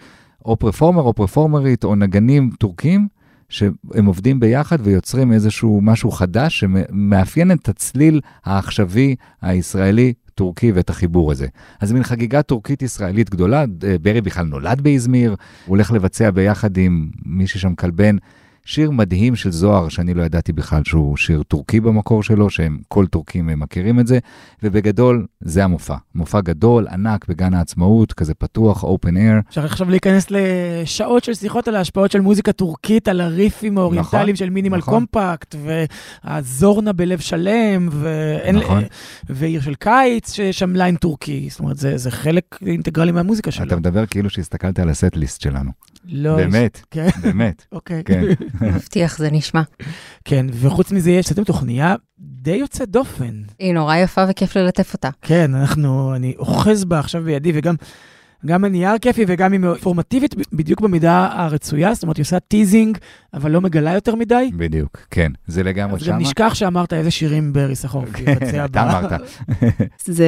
או פרפורמר או פרפורמרית או נגנים טורקים, שהם עובדים ביחד ויוצרים איזשהו משהו חדש שמאפיין את הצליל העכשווי הישראלי. טורקי ואת החיבור הזה. אז מין חגיגה טורקית-ישראלית גדולה, אה, ברי בכלל נולד באזמיר, הוא הולך לבצע ביחד עם מישהי שם כלבן, שיר מדהים של זוהר, שאני לא ידעתי בכלל שהוא שיר טורקי במקור שלו, שהם כל טורקים אה, מכירים את זה, ובגדול, זה המופע. מופע גדול, ענק, בגן העצמאות, כזה פתוח, open air. אפשר עכשיו להיכנס לשעות של שיחות על ההשפעות של מוזיקה טורקית, על הריפים האוריינטליים נכון, של מינימל נכון. קומפקט, והזורנה בלב שלם, ואין- נכון. ועיר של קיץ, שיש שם ליין טורקי. זאת אומרת, זה, זה חלק אינטגרלי מהמוזיקה שלו. אתה מדבר כאילו שהסתכלת על ה set list שלנו. לא, באמת, כן, באמת. אוקיי. כן. מבטיח, זה נשמע. כן, וחוץ מזה, יש עשיתם תוכניה די יוצאת דופן. היא נורא יפה וכיף ללטף אותה. כן, אנחנו, אני אוחז בה עכשיו בידי, וגם גם הנייר כיפי וגם היא אינפורמטיבית בדיוק במידה הרצויה, זאת אומרת, היא עושה teasing, אבל לא מגלה יותר מדי. בדיוק, כן. זה לגמרי אז שמה. גם נשכח שאמרת איזה שירים ברי סחרוף יבצע אתה אמרת. זה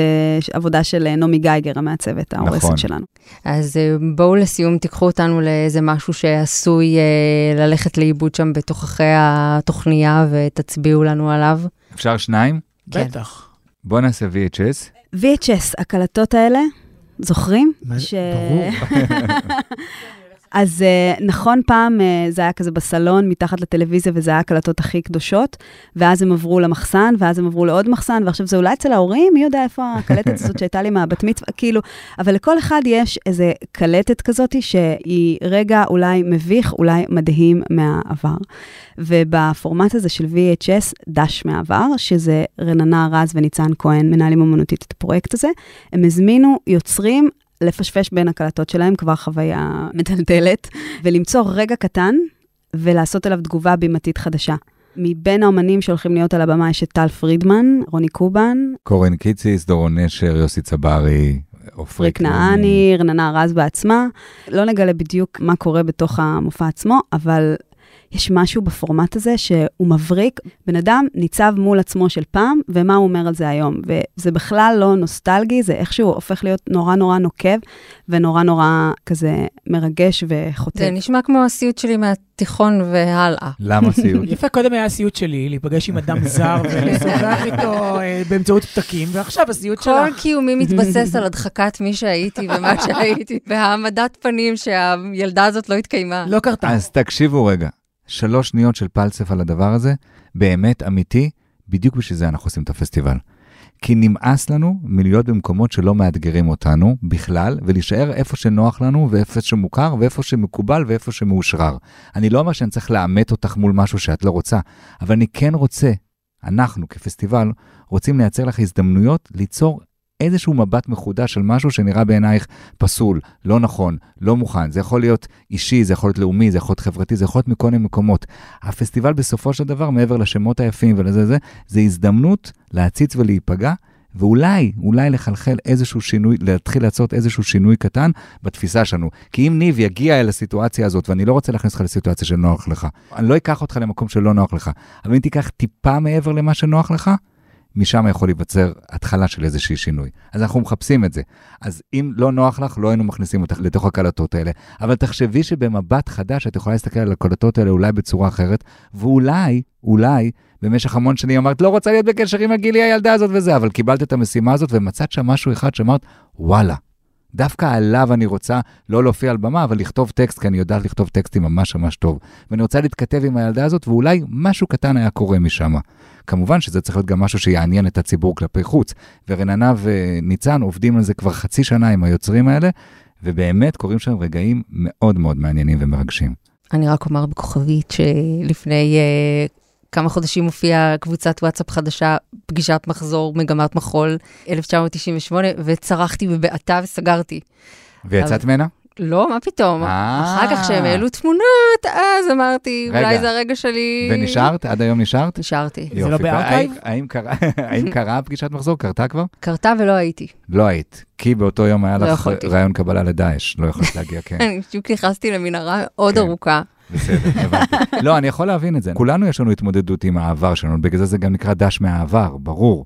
עבודה של אה, נעמי גייגר, המעצבת, ההורסת נכון. שלנו. אז אה, בואו לסיום, תיקחו אותנו לאיזה משהו שעשוי אה, ללכת לאיבוד שם בתוככי התוכניה ותצביעו לנו עליו. אפשר שניים? כן. בטח. בוא נעשה VHS. VHS, הקלטות האלה, זוכרים? ש- ברור. אז uh, נכון, פעם uh, זה היה כזה בסלון, מתחת לטלוויזיה, וזה היה הקלטות הכי קדושות, ואז הם עברו למחסן, ואז הם עברו לעוד מחסן, ועכשיו זה אולי אצל ההורים, מי יודע איפה הקלטת הזאת שהייתה לי מהבת מצווה, כאילו, אבל לכל אחד יש איזה קלטת כזאת שהיא רגע אולי מביך, אולי מדהים מהעבר. ובפורמט הזה של VHS, דש מהעבר, שזה רננה רז וניצן כהן, מנהלים אמנותית את הפרויקט הזה, הם הזמינו יוצרים לפשפש בין הקלטות שלהם, כבר חוויה מטלטלת, ולמצוא רגע קטן ולעשות עליו תגובה בימתית חדשה. מבין האומנים שהולכים להיות על הבמה יש את טל פרידמן, רוני קובן, קורן קיציס, דורון נשר, יוסי צברי, עופרי נהני, רננה רז בעצמה. לא נגלה בדיוק מה קורה בתוך המופע עצמו, אבל יש משהו בפורמט הזה שהוא מבריק. בן אדם ניצב מול עצמו של פעם, ומה הוא אומר על זה היום. וזה בכלל לא נוסטלגי, זה איכשהו הופך להיות נורא נורא נוקב, ונורא נורא כזה מרגש וחוטא. זה נשמע כמו הסיוט שלי מהתיכון והלאה. למה סיוט? יפה, קודם היה הסיוט שלי, להיפגש עם אדם זר ולשוחח איתו אה, באמצעות פתקים, ועכשיו הסיוט שלך. כל קיומי מתבסס על הדחקת מי שהייתי ומה שהייתי, והעמדת פנים שהילדה הזאת לא התקיימה. לא קרתה. אז תקשיבו רגע, שלוש שניות של פלסף על הדבר הזה, באמת אמיתי, בדיוק בשביל זה אנחנו עושים את הפסטיבל. כי נמאס לנו מלהיות במקומות שלא מאתגרים אותנו בכלל, ולהישאר איפה שנוח לנו, ואיפה שמוכר, ואיפה שמקובל, ואיפה שמאושרר. אני לא אומר שאני צריך לאמת אותך מול משהו שאת לא רוצה, אבל אני כן רוצה, אנחנו כפסטיבל, רוצים לייצר לך הזדמנויות ליצור איזשהו מבט מחודש על משהו שנראה בעינייך פסול, לא נכון, לא מוכן. זה יכול להיות אישי, זה יכול להיות לאומי, זה יכול להיות חברתי, זה יכול להיות מכל מיני מקומות. הפסטיבל בסופו של דבר, מעבר לשמות היפים ולזה זה, זה הזדמנות להציץ ולהיפגע. ואולי, אולי לחלחל איזשהו שינוי, להתחיל לעשות איזשהו שינוי קטן בתפיסה שלנו. כי אם ניב יגיע אל הסיטואציה הזאת, ואני לא רוצה להכניס אותך לסיטואציה שנוח לך, אני לא אקח אותך למקום שלא נוח לך, אבל אם תיקח טיפה מעבר למה שנוח לך, משם יכול להיווצר התחלה של איזשהי שינוי. אז אנחנו מחפשים את זה. אז אם לא נוח לך, לא היינו מכניסים אותך לתוך הקלטות האלה. אבל תחשבי שבמבט חדש את יכולה להסתכל על הקלטות האלה אולי בצורה אחרת, ואולי, אולי, במשך המון שנים אמרת, לא רוצה להיות בקשר עם הגילי הילדה הזאת וזה, אבל קיבלת את המשימה הזאת ומצאת שם משהו אחד שאמרת, וואלה, דווקא עליו אני רוצה לא להופיע על במה, אבל לכתוב טקסט, כי אני יודעת לכתוב טקסטים ממש ממש טוב. ואני רוצה להתכתב עם הילדה הזאת, ואולי משהו קטן היה קורה משם. כמובן שזה צריך להיות גם משהו שיעניין את הציבור כלפי חוץ. ורננה וניצן עובדים על זה כבר חצי שנה עם היוצרים האלה, ובאמת קורים שם רגעים מאוד מאוד מעניינים ומרגשים. אני רק אומר בכוכבית שלפני uh, כמה חודשים הופיעה קבוצת וואטסאפ חדשה, פגישת מחזור, מגמת מחול, 1998, וצרחתי בבעתה וסגרתי. ויצאת ממנה? לא, מה פתאום. אה. אחר כך כשהם העלו תמונות, אז אמרתי, רגע. אולי זה הרגע שלי. ונשארת? עד היום נשארת? נשארתי. זה לא. בארכייב? האם קרה- פגישת מחזור? קרתה כבר? קרתה ולא הייתי. לא היית. כי באותו יום היה לא לך. רעיון קבלה לדאעש, לא יכולת להגיע, כן. אני בדיוק נכנסתי למנהרה עוד כן. ארוכה. בסדר, הבנתי. לא, אני יכול להבין את זה. כולנו יש לנו התמודדות עם העבר שלנו, בגלל זה זה גם נקרא דש מהעבר, ברור.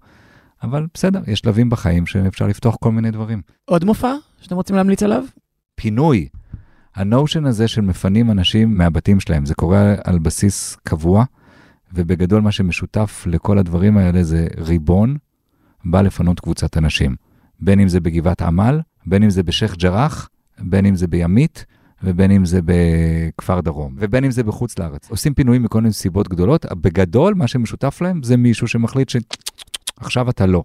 אבל בסדר, יש שלבים בחיים שאפשר לפתוח כל מיני דברים. עוד מופע שאתם רוצים להמליץ עליו? פינוי. הנושן הזה של מפנים אנשים מהבתים שלהם, זה קורה על בסיס קבוע, ובגדול מה שמשותף לכל הדברים האלה זה ריבון בא לפנות קבוצת אנשים. בין אם זה בגבעת עמל, בין אם זה בשייח' ג'ראח, בין אם זה בימית, ובין אם זה בכפר דרום, ובין אם זה בחוץ לארץ. עושים פינויים מכל מיני סיבות גדולות, בגדול מה שמשותף להם זה מישהו שמחליט שעכשיו אתה לא.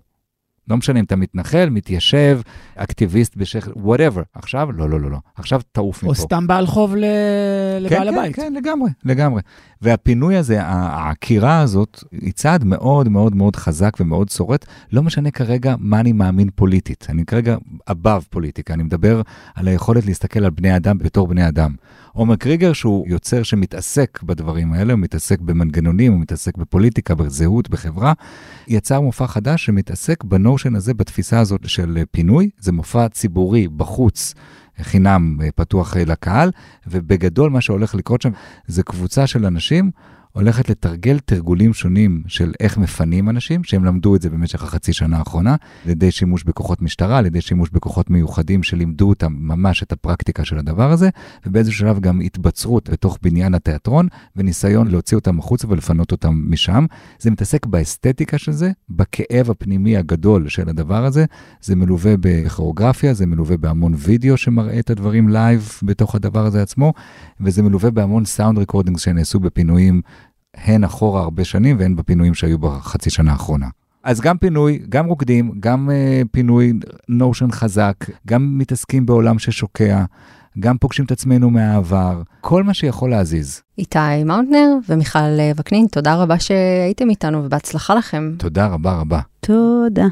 לא משנה אם אתה מתנחל, מתיישב, אקטיביסט בשייח', whatever. עכשיו, לא, לא, לא, לא. עכשיו תעוף מפה. או סתם בעל חוב ל- לבעל כן, הבית. כן, כן, לגמרי, לגמרי. והפינוי הזה, העקירה הזאת, היא צעד מאוד מאוד מאוד חזק ומאוד שורט. לא משנה כרגע מה אני מאמין פוליטית. אני כרגע above פוליטיקה, אני מדבר על היכולת להסתכל על בני אדם בתור בני אדם. עומר קריגר, שהוא יוצר שמתעסק בדברים האלה, הוא מתעסק במנגנונים, הוא מתעסק בפוליטיקה, בזהות, בחברה, יצר מופע חדש שמתעסק בנושן הזה, בתפיסה הזאת של פינוי. זה מופע ציבורי, בחוץ. חינם אה, פתוח אה, לקהל, ובגדול מה שהולך לקרות שם זה קבוצה של אנשים הולכת לתרגל תרגולים שונים של איך מפנים אנשים, שהם למדו את זה במשך החצי שנה האחרונה, על ידי שימוש בכוחות משטרה, על ידי שימוש בכוחות מיוחדים שלימדו אותם ממש את הפרקטיקה של הדבר הזה, ובאיזשהו שלב גם התבצרות בתוך בניין התיאטרון, וניסיון להוציא אותם החוצה ולפנות אותם משם. זה מתעסק באסתטיקה של זה, בכאב הפנימי הגדול של הדבר הזה, זה מלווה בכוריאוגרפיה, זה מלווה בהמון וידאו שמראה את הדברים live בתוך הדבר הזה עצמו, וזה מלווה בהמון סאונד הן אחורה הרבה שנים והן בפינויים שהיו בחצי שנה האחרונה. אז גם פינוי, גם רוקדים, גם uh, פינוי נושן חזק, גם מתעסקים בעולם ששוקע, גם פוגשים את עצמנו מהעבר, כל מה שיכול להזיז. איתי מאונטנר ומיכל אה, וקנין, תודה רבה שהייתם איתנו ובהצלחה לכם. תודה רבה רבה. תודה.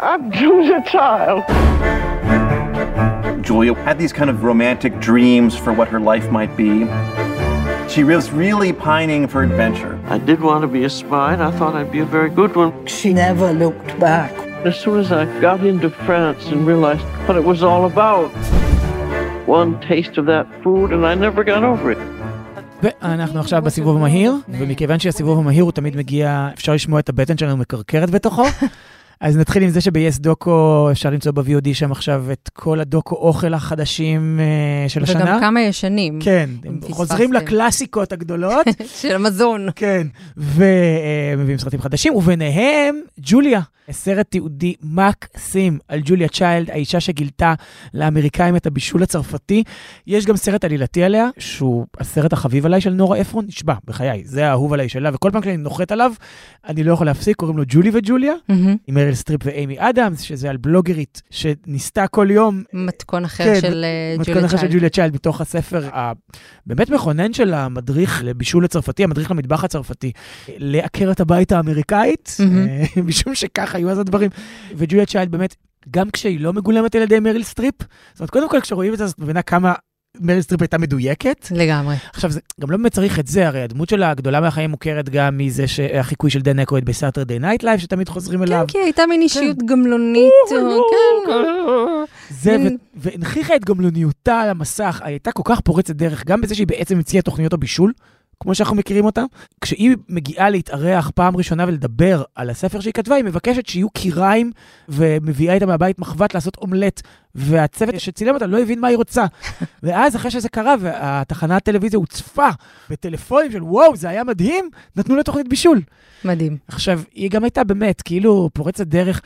I'm Julia Child. Julia had these kind of romantic dreams for what her life might be. She was really pining for adventure. I did want to be a spy, and I thought I'd be a very good one. She never looked back. As soon as I got into France and realized what it was all about, one taste of that food, and I never got over it. ואנחנו עכשיו בסיבוב המהיר, ומכיוון שהסיבוב המהיר הוא תמיד מגיע, אפשר לשמוע את הבטן שלנו מקרקרת בתוכו. אז נתחיל עם זה שב-yes דוקו אפשר למצוא ב-VOD שם עכשיו את כל הדוקו אוכל החדשים uh, של השנה. וגם כמה ישנים. כן, הם. חוזרים לקלאסיקות הגדולות. של המזון. כן, ומביאים סרטים חדשים, וביניהם ג'וליה, סרט תיעודי מקסים על ג'וליה צ'יילד, האישה שגילתה לאמריקאים את הבישול הצרפתי. יש גם סרט עלילתי עליה, שהוא הסרט החביב עליי של נורה אפרון, נשבע, בחיי, זה האהוב עליי שלה, וכל פעם כשאני נוחת עליו, אני לא יכול להפסיק, קוראים לו ג'ולי וג'וליה, מהמם. עם מריל סטריפ ואימי אדמס, שזה על בלוגרית שניסתה כל יום מתכון אחר כן, של אה, מתכון ג'וליה אחר של צ'יילד. ג'וליה צ'יילד, מתוך הספר הבאמת מכונן של המדריך לבישול הצרפתי, המדריך למטבח הצרפתי, לעקרת הבית האמריקאית. אה, משום שכך היו אז הדברים. וג'וליה צ'יילד באמת, גם כשהיא לא מגולמת על ידי מריל סטריפ, זאת אומרת, קודם כל כשרואים את זה, אז את מבינה כמה מריל סטריפ הייתה מדויקת. לגמרי. עכשיו, זה גם לא באמת צריך את זה, הרי הדמות שלה הגדולה מהחיים מוכרת גם מזה שהחיקוי של דן אקרויד ב Saturday Night Live, שתמיד חוזרים אליו. כן, כי הייתה מין אישיות גמלונית. או- כן. זה, והנכיחה את גמלוניותה על המסך, הייתה כל כך פורצת דרך, גם בזה שהיא בעצם הציעה תוכניות הבישול, כמו שאנחנו מכירים אותם. כשהיא מגיעה להתארח פעם ראשונה ולדבר על הספר שהיא כתבה, היא מבקשת שיהיו קיריים, ומביאה איתה מהבית מחבת לעשות אומלט, והצוות שצילם אותה לא הבין מה היא רוצה. ואז אחרי שזה קרה, והתחנת טלוויזיה הוצפה בטלפונים של וואו, זה היה מדהים, נתנו לה תוכנית בישול. מדהים. עכשיו, היא גם הייתה באמת, כאילו, פורצת דרך.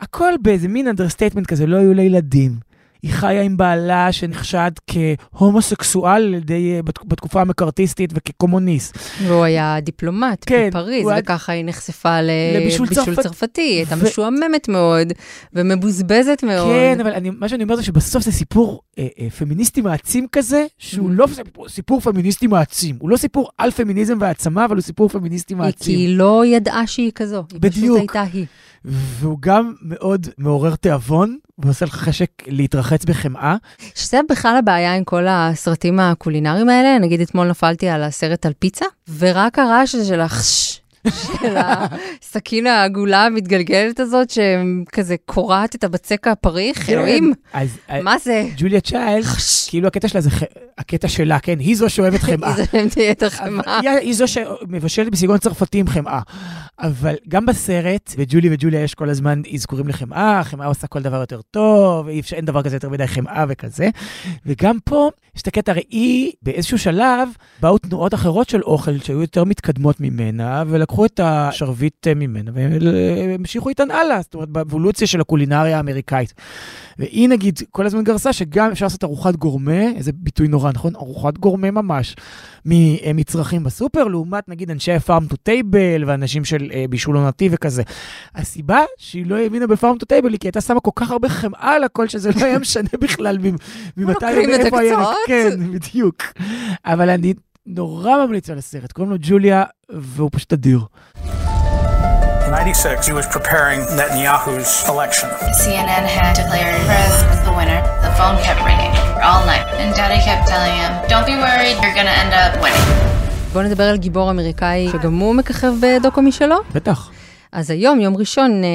הכל באיזה מין understatement כזה, לא היו לה ילדים. היא חיה עם בעלה שנחשד כהומוסקסואל על ידי, אה, בת- בתקופה המקארתיסטית וכקומוניסט. והוא היה דיפלומט כן, בפריז, הוא היה- וככה היא נחשפה לבישול צרפת- צרפתי. היא הייתה ו- משועממת מאוד, ומבוזבזת מאוד. כן, אבל אני, מה שאני אומר זה שבסוף זה סיפור אה, אה, פמיניסטי מעצים כזה, שהוא Mhm. לא סיפור, סיפור פמיניסטי מעצים. הוא לא סיפור על פמיניזם והעצמה, אבל הוא סיפור פמיניסטי היא כי מעצים. היא לא ידעה שהיא כזו. היא בדיוק. פשוט הייתה היא. והוא גם מאוד מעורר תיאבון, ועושה לך חשק להתרחץ בחמאה. שזה בכלל הבעיה עם כל הסרטים הקולינריים האלה. נגיד אתמול נפלתי על הסרט על פיצה, ורק הרעש הזה של החש... של הסכין העגולה המתגלגלת הזאת, שכזה קורעת את הבצק הפריך, אלוהים, כן. אז אה, מה זה? ג'וליה צ'יילד, כאילו הקטע שלה זה, ח- הקטע שלה, כן, היא זו שאוהבת חמאה. היא את החמאה. היא, היא זו שמבשלת בסגנון צרפתי עם חמאה. אבל גם בסרט, וג'ולי וג'וליה יש כל הזמן אזכורים לחמאה, חמאה עושה כל דבר יותר טוב, אי אפשר, אין דבר כזה יותר מדי חמאה וכזה. וגם פה יש את הקטע, הרי היא באיזשהו שלב באו תנועות אחרות של אוכל שהיו יותר מתקדמות ממנה, ולקחו את השרביט אה, ממנה והמשיכו איתן הלאה, זאת אומרת, באבולוציה של הקולינריה האמריקאית. והיא נגיד כל הזמן גרסה שגם אפשר לעשות ארוחת גורמה, איזה ביטוי נורא, נכון? ארוחת גורמה ממש, ממצרכים בסופר, לעומת נגיד אנשי farm to table ואנשים של אה, בישול עונתי וכזה. הסיבה שהיא לא האמינה ב farm to table היא כי הייתה שמה כל כך הרבה חמאה על הכל, שזה לא היה משנה בכלל ממ- ממתי לוקחים את הירק. קצת. כן, בדיוק. אבל אני נורא ממליץ על הסרט, קוראים לו ג'וליה, והוא פשוט אדיר. In 96, he was preparing Netanyahu's election. CNN had declared Peres was the winner. The phone kept ringing all night, and Daddy kept telling him, "Don't be worried, you're gonna end up winning." בואו נדבר על גיבור אמריקאי שגם הוא מככב בדוקו משלו. בטח. אז היום, יום ראשון, אה,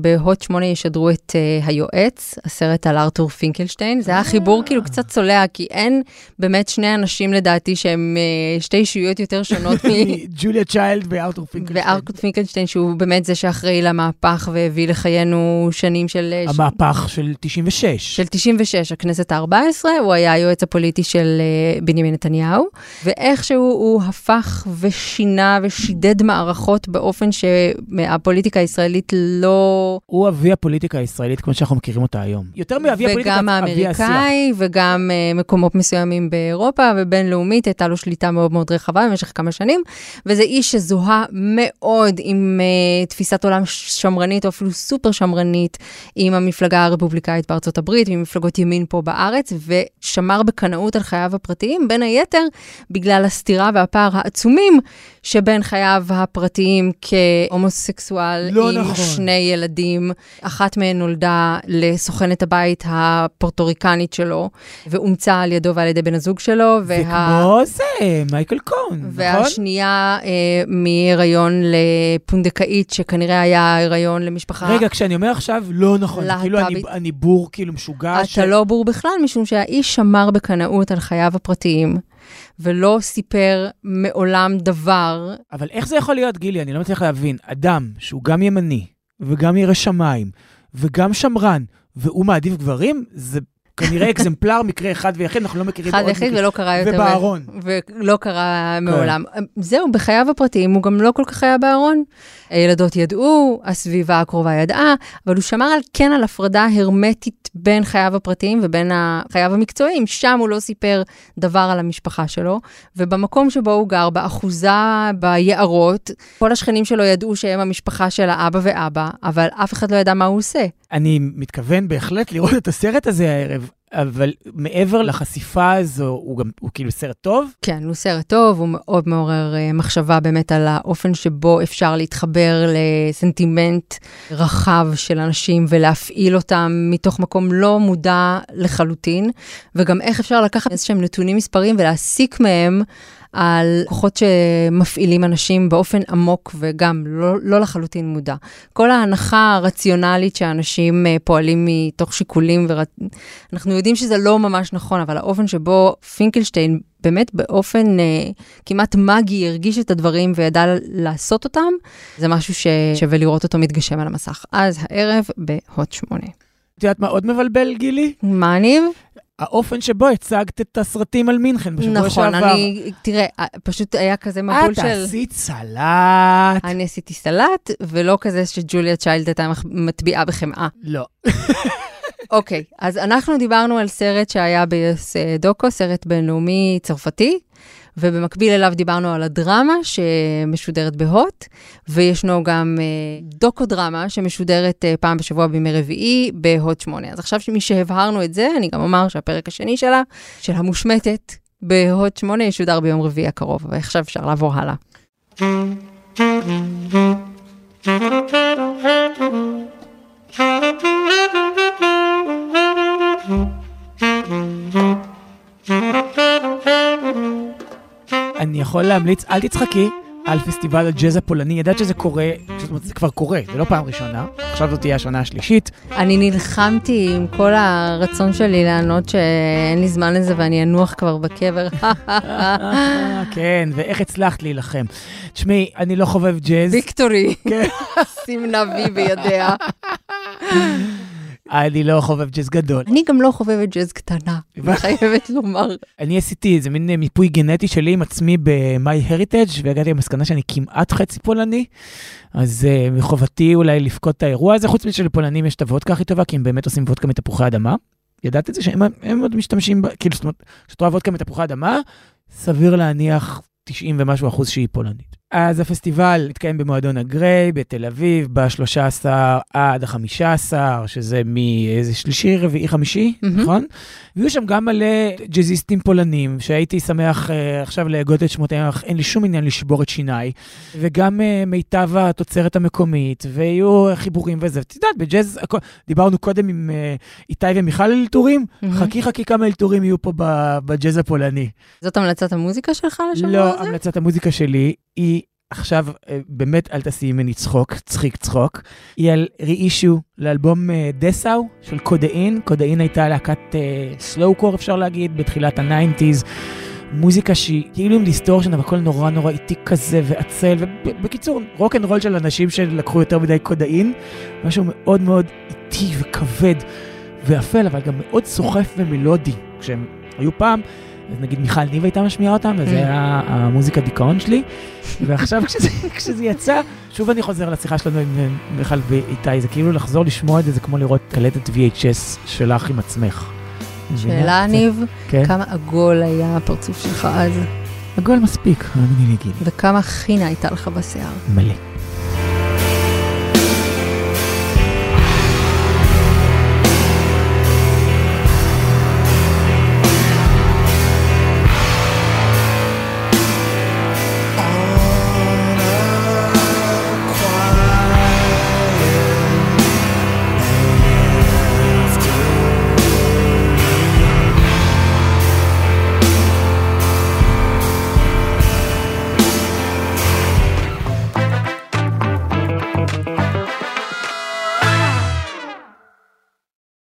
בהוט 8 ישדרו את אה, היועץ, הסרט על ארתור פינקלשטיין. זה היה חיבור כאילו קצת צולע, כי אין באמת שני אנשים לדעתי שהם אה, שתי אישויות יותר שונות מ... ג'וליה צ'יילד וארתור פינקלשטיין. וארתור פינקלשטיין, שהוא באמת זה שאחראי למהפך והביא לחיינו שנים של... אה, ש- המהפך של 96. של 96, הכנסת ה-14, הוא היה היועץ הפוליטי של אה, בנימין נתניהו, ואיכשהו הוא הפך ושינה ושידד מערכות באופן שהפוליטיקה הישראלית לא... הוא אבי הפוליטיקה הישראלית כמו שאנחנו מכירים אותה היום. יותר מאבי הפוליטיקה, וגם אבי השיח. האמריקאי, וגם uh, מקומות מסוימים באירופה, ובינלאומית הייתה לו שליטה מאוד מאוד רחבה במשך כמה שנים, וזה איש שזוהה מאוד עם uh, תפיסת עולם שמרנית, או אפילו סופר שמרנית, עם המפלגה הרפובליקאית בארצות הברית, ועם מפלגות ימין פה בארץ, ושמר בקנאות על חייו הפרטיים, בין היתר בגלל הסתירה והפער העצומים שבין חייו הפרטיים כהומוסקסואל לא עם נכון. שני ילדים. אחת מהן נולדה לסוכנת הבית הפורטוריקנית שלו, ואומצה על ידו ועל ידי בן הזוג שלו. וה... וכמו זה, מייקל קון, נכון? והשנייה אה, מהיריון לפונדקאית, שכנראה היה הריון למשפחה. רגע, כשאני אומר עכשיו, לא נכון, זה כאילו להט"בית. אני- אני בור כאילו משוגע. ש- אתה לא בור בכלל, משום שהאיש שמר בקנאות על חייו הפרטיים. ולא סיפר מעולם דבר. אבל איך זה יכול להיות, גילי? אני לא מצליח להבין. אדם שהוא גם ימני, וגם ירא שמיים, וגם שמרן, והוא מעדיף גברים, זה כנראה אקזמפלר, מקרה אחד ויחיד, אנחנו לא מכירים אחד ויחיד ולא קרה יותר. ובארון. ולא קרה מעולם. זהו, בחייו הפרטיים הוא גם לא כל כך היה בארון. הילדות ידעו, הסביבה הקרובה ידעה, אבל הוא שמר על, כן על הפרדה הרמטית בין חייו הפרטיים ובין חייו המקצועיים. שם הוא לא סיפר דבר על המשפחה שלו, ובמקום שבו הוא גר, באחוזה, ביערות, כל השכנים שלו ידעו שהם המשפחה של האבא ואבא, אבל אף אחד לא ידע מה הוא עושה. אני מתכוון בהחלט לראות את הסרט הזה הערב. אבל מעבר לחשיפה הזו, הוא גם, הוא כאילו סרט טוב? כן, הוא סרט טוב, הוא מאוד מעורר uh, מחשבה באמת על האופן שבו אפשר להתחבר לסנטימנט רחב של אנשים ולהפעיל אותם מתוך מקום לא מודע לחלוטין, וגם איך אפשר לקחת איזשהם נתונים מספרים ולהסיק מהם. על כוחות שמפעילים אנשים באופן עמוק וגם לא, לא לחלוטין מודע. כל ההנחה הרציונלית שאנשים אה, פועלים מתוך שיקולים, ואנחנו יודעים שזה לא ממש נכון, אבל האופן שבו פינקלשטיין באמת באופן אה, כמעט מגי הרגיש את הדברים וידע לעשות אותם, זה משהו ששווה לראות אותו מתגשם על המסך. אז הערב בהוט 8. את יודעת מה עוד מבלבל, גילי? מה ניב? האופן שבו הצגת את הסרטים על מינכן בשבוע נכון, שעבר. נכון, אני, תראה, פשוט היה כזה מבול של... את עשית סלט. אני עשיתי סלט, ולא כזה שג'וליה צ'יילד הייתה מטביעה בחמאה. לא. אוקיי, okay, אז אנחנו דיברנו על סרט שהיה בדוקו, סרט בינלאומי צרפתי. ובמקביל אליו דיברנו על הדרמה שמשודרת בהוט, וישנו גם אה, דוקו-דרמה שמשודרת אה, פעם בשבוע בימי רביעי בהוט 8. אז עכשיו שמי שהבהרנו את זה, אני גם אומר שהפרק השני שלה, של המושמטת בהוט 8, ישודר ביום רביעי הקרוב, ועכשיו אפשר לעבור הלאה. אני יכול להמליץ, אל תצחקי, על פסטיבל הג'אז הפולני. ידעת שזה קורה, זאת אומרת, זה כבר קורה, זה לא פעם ראשונה. עכשיו זאת תהיה השנה השלישית. אני נלחמתי עם כל הרצון שלי לענות שאין לי זמן לזה ואני אנוח כבר בקבר. כן, ואיך הצלחת להילחם. תשמעי, אני לא חובב ג'אז. ויקטורי. סימנה וי בידיה. אני לא חובב ג'אז גדול. אני גם לא חובבת ג'אז קטנה, אני חייבת לומר. אני עשיתי איזה מין מיפוי גנטי שלי עם עצמי ב-My Heritage, והגעתי למסקנה שאני כמעט חצי פולני, אז uh, מחובתי אולי לפקוד את האירוע הזה, חוץ מזה שלפולנים יש את הוודקה הכי טובה, כי הם באמת עושים וודקה מתפוחי אדמה. ידעת את זה שהם עוד משתמשים, כאילו, זאת אומרת, כשאת רואה וודקה מתפוחי אדמה, סביר להניח 90 ומשהו אחוז שהיא פולנית. אז הפסטיבל התקיים במועדון הגריי בתל אביב, ב-13 עד ה-15, שזה מאיזה שלישי, רביעי, חמישי, mm-hmm. נכון? ויהיו שם גם מלא ג'אזיסטים פולנים, שהייתי שמח uh, עכשיו להגות את שמותיהם, אך אין לי שום עניין לשבור את שיניי, וגם uh, מיטב התוצרת המקומית, ויהיו חיבורים וזה. את יודעת, בג'אז, דיברנו קודם עם uh, איתי ומיכל על אלתורים, mm-hmm. חכי חכי כמה אלתורים יהיו פה בג'אז הפולני. זאת המלצת המוזיקה שלך לשבוע לא, הזה? לא, המלצת המוזיקה שלי היא עכשיו, באמת אל תעשי ממני צחוק, צחיק צחוק. היא על ריאישו לאלבום דסאו של קודאין. קודאין הייתה להקת סלואו קור, אפשר להגיד, בתחילת הניינטיז. מוזיקה שהיא כאילו עם דיסטורשן, אבל הכל נורא נורא איטי כזה ועצל, ובקיצור, רוק אנד רול של אנשים שלקחו יותר מדי קודאין, משהו מאוד מאוד איטי וכבד ואפל, אבל גם מאוד סוחף ומלודי, כשהם היו פעם. אז נגיד מיכל ניב הייתה משמיעה אותם, וזה היה המוזיקה דיכאון שלי. ועכשיו כשזה, כשזה יצא, שוב אני חוזר לשיחה שלנו עם מיכל ואיתי, זה כאילו לחזור לשמוע את זה, זה כמו לראות קלטת VHS שלך עם עצמך. שאלה, ניב, כן? כמה עגול היה הפרצוף שלך אז? עגול מספיק, האמיני לי גילי. וכמה חינה הייתה לך בשיער? מלא.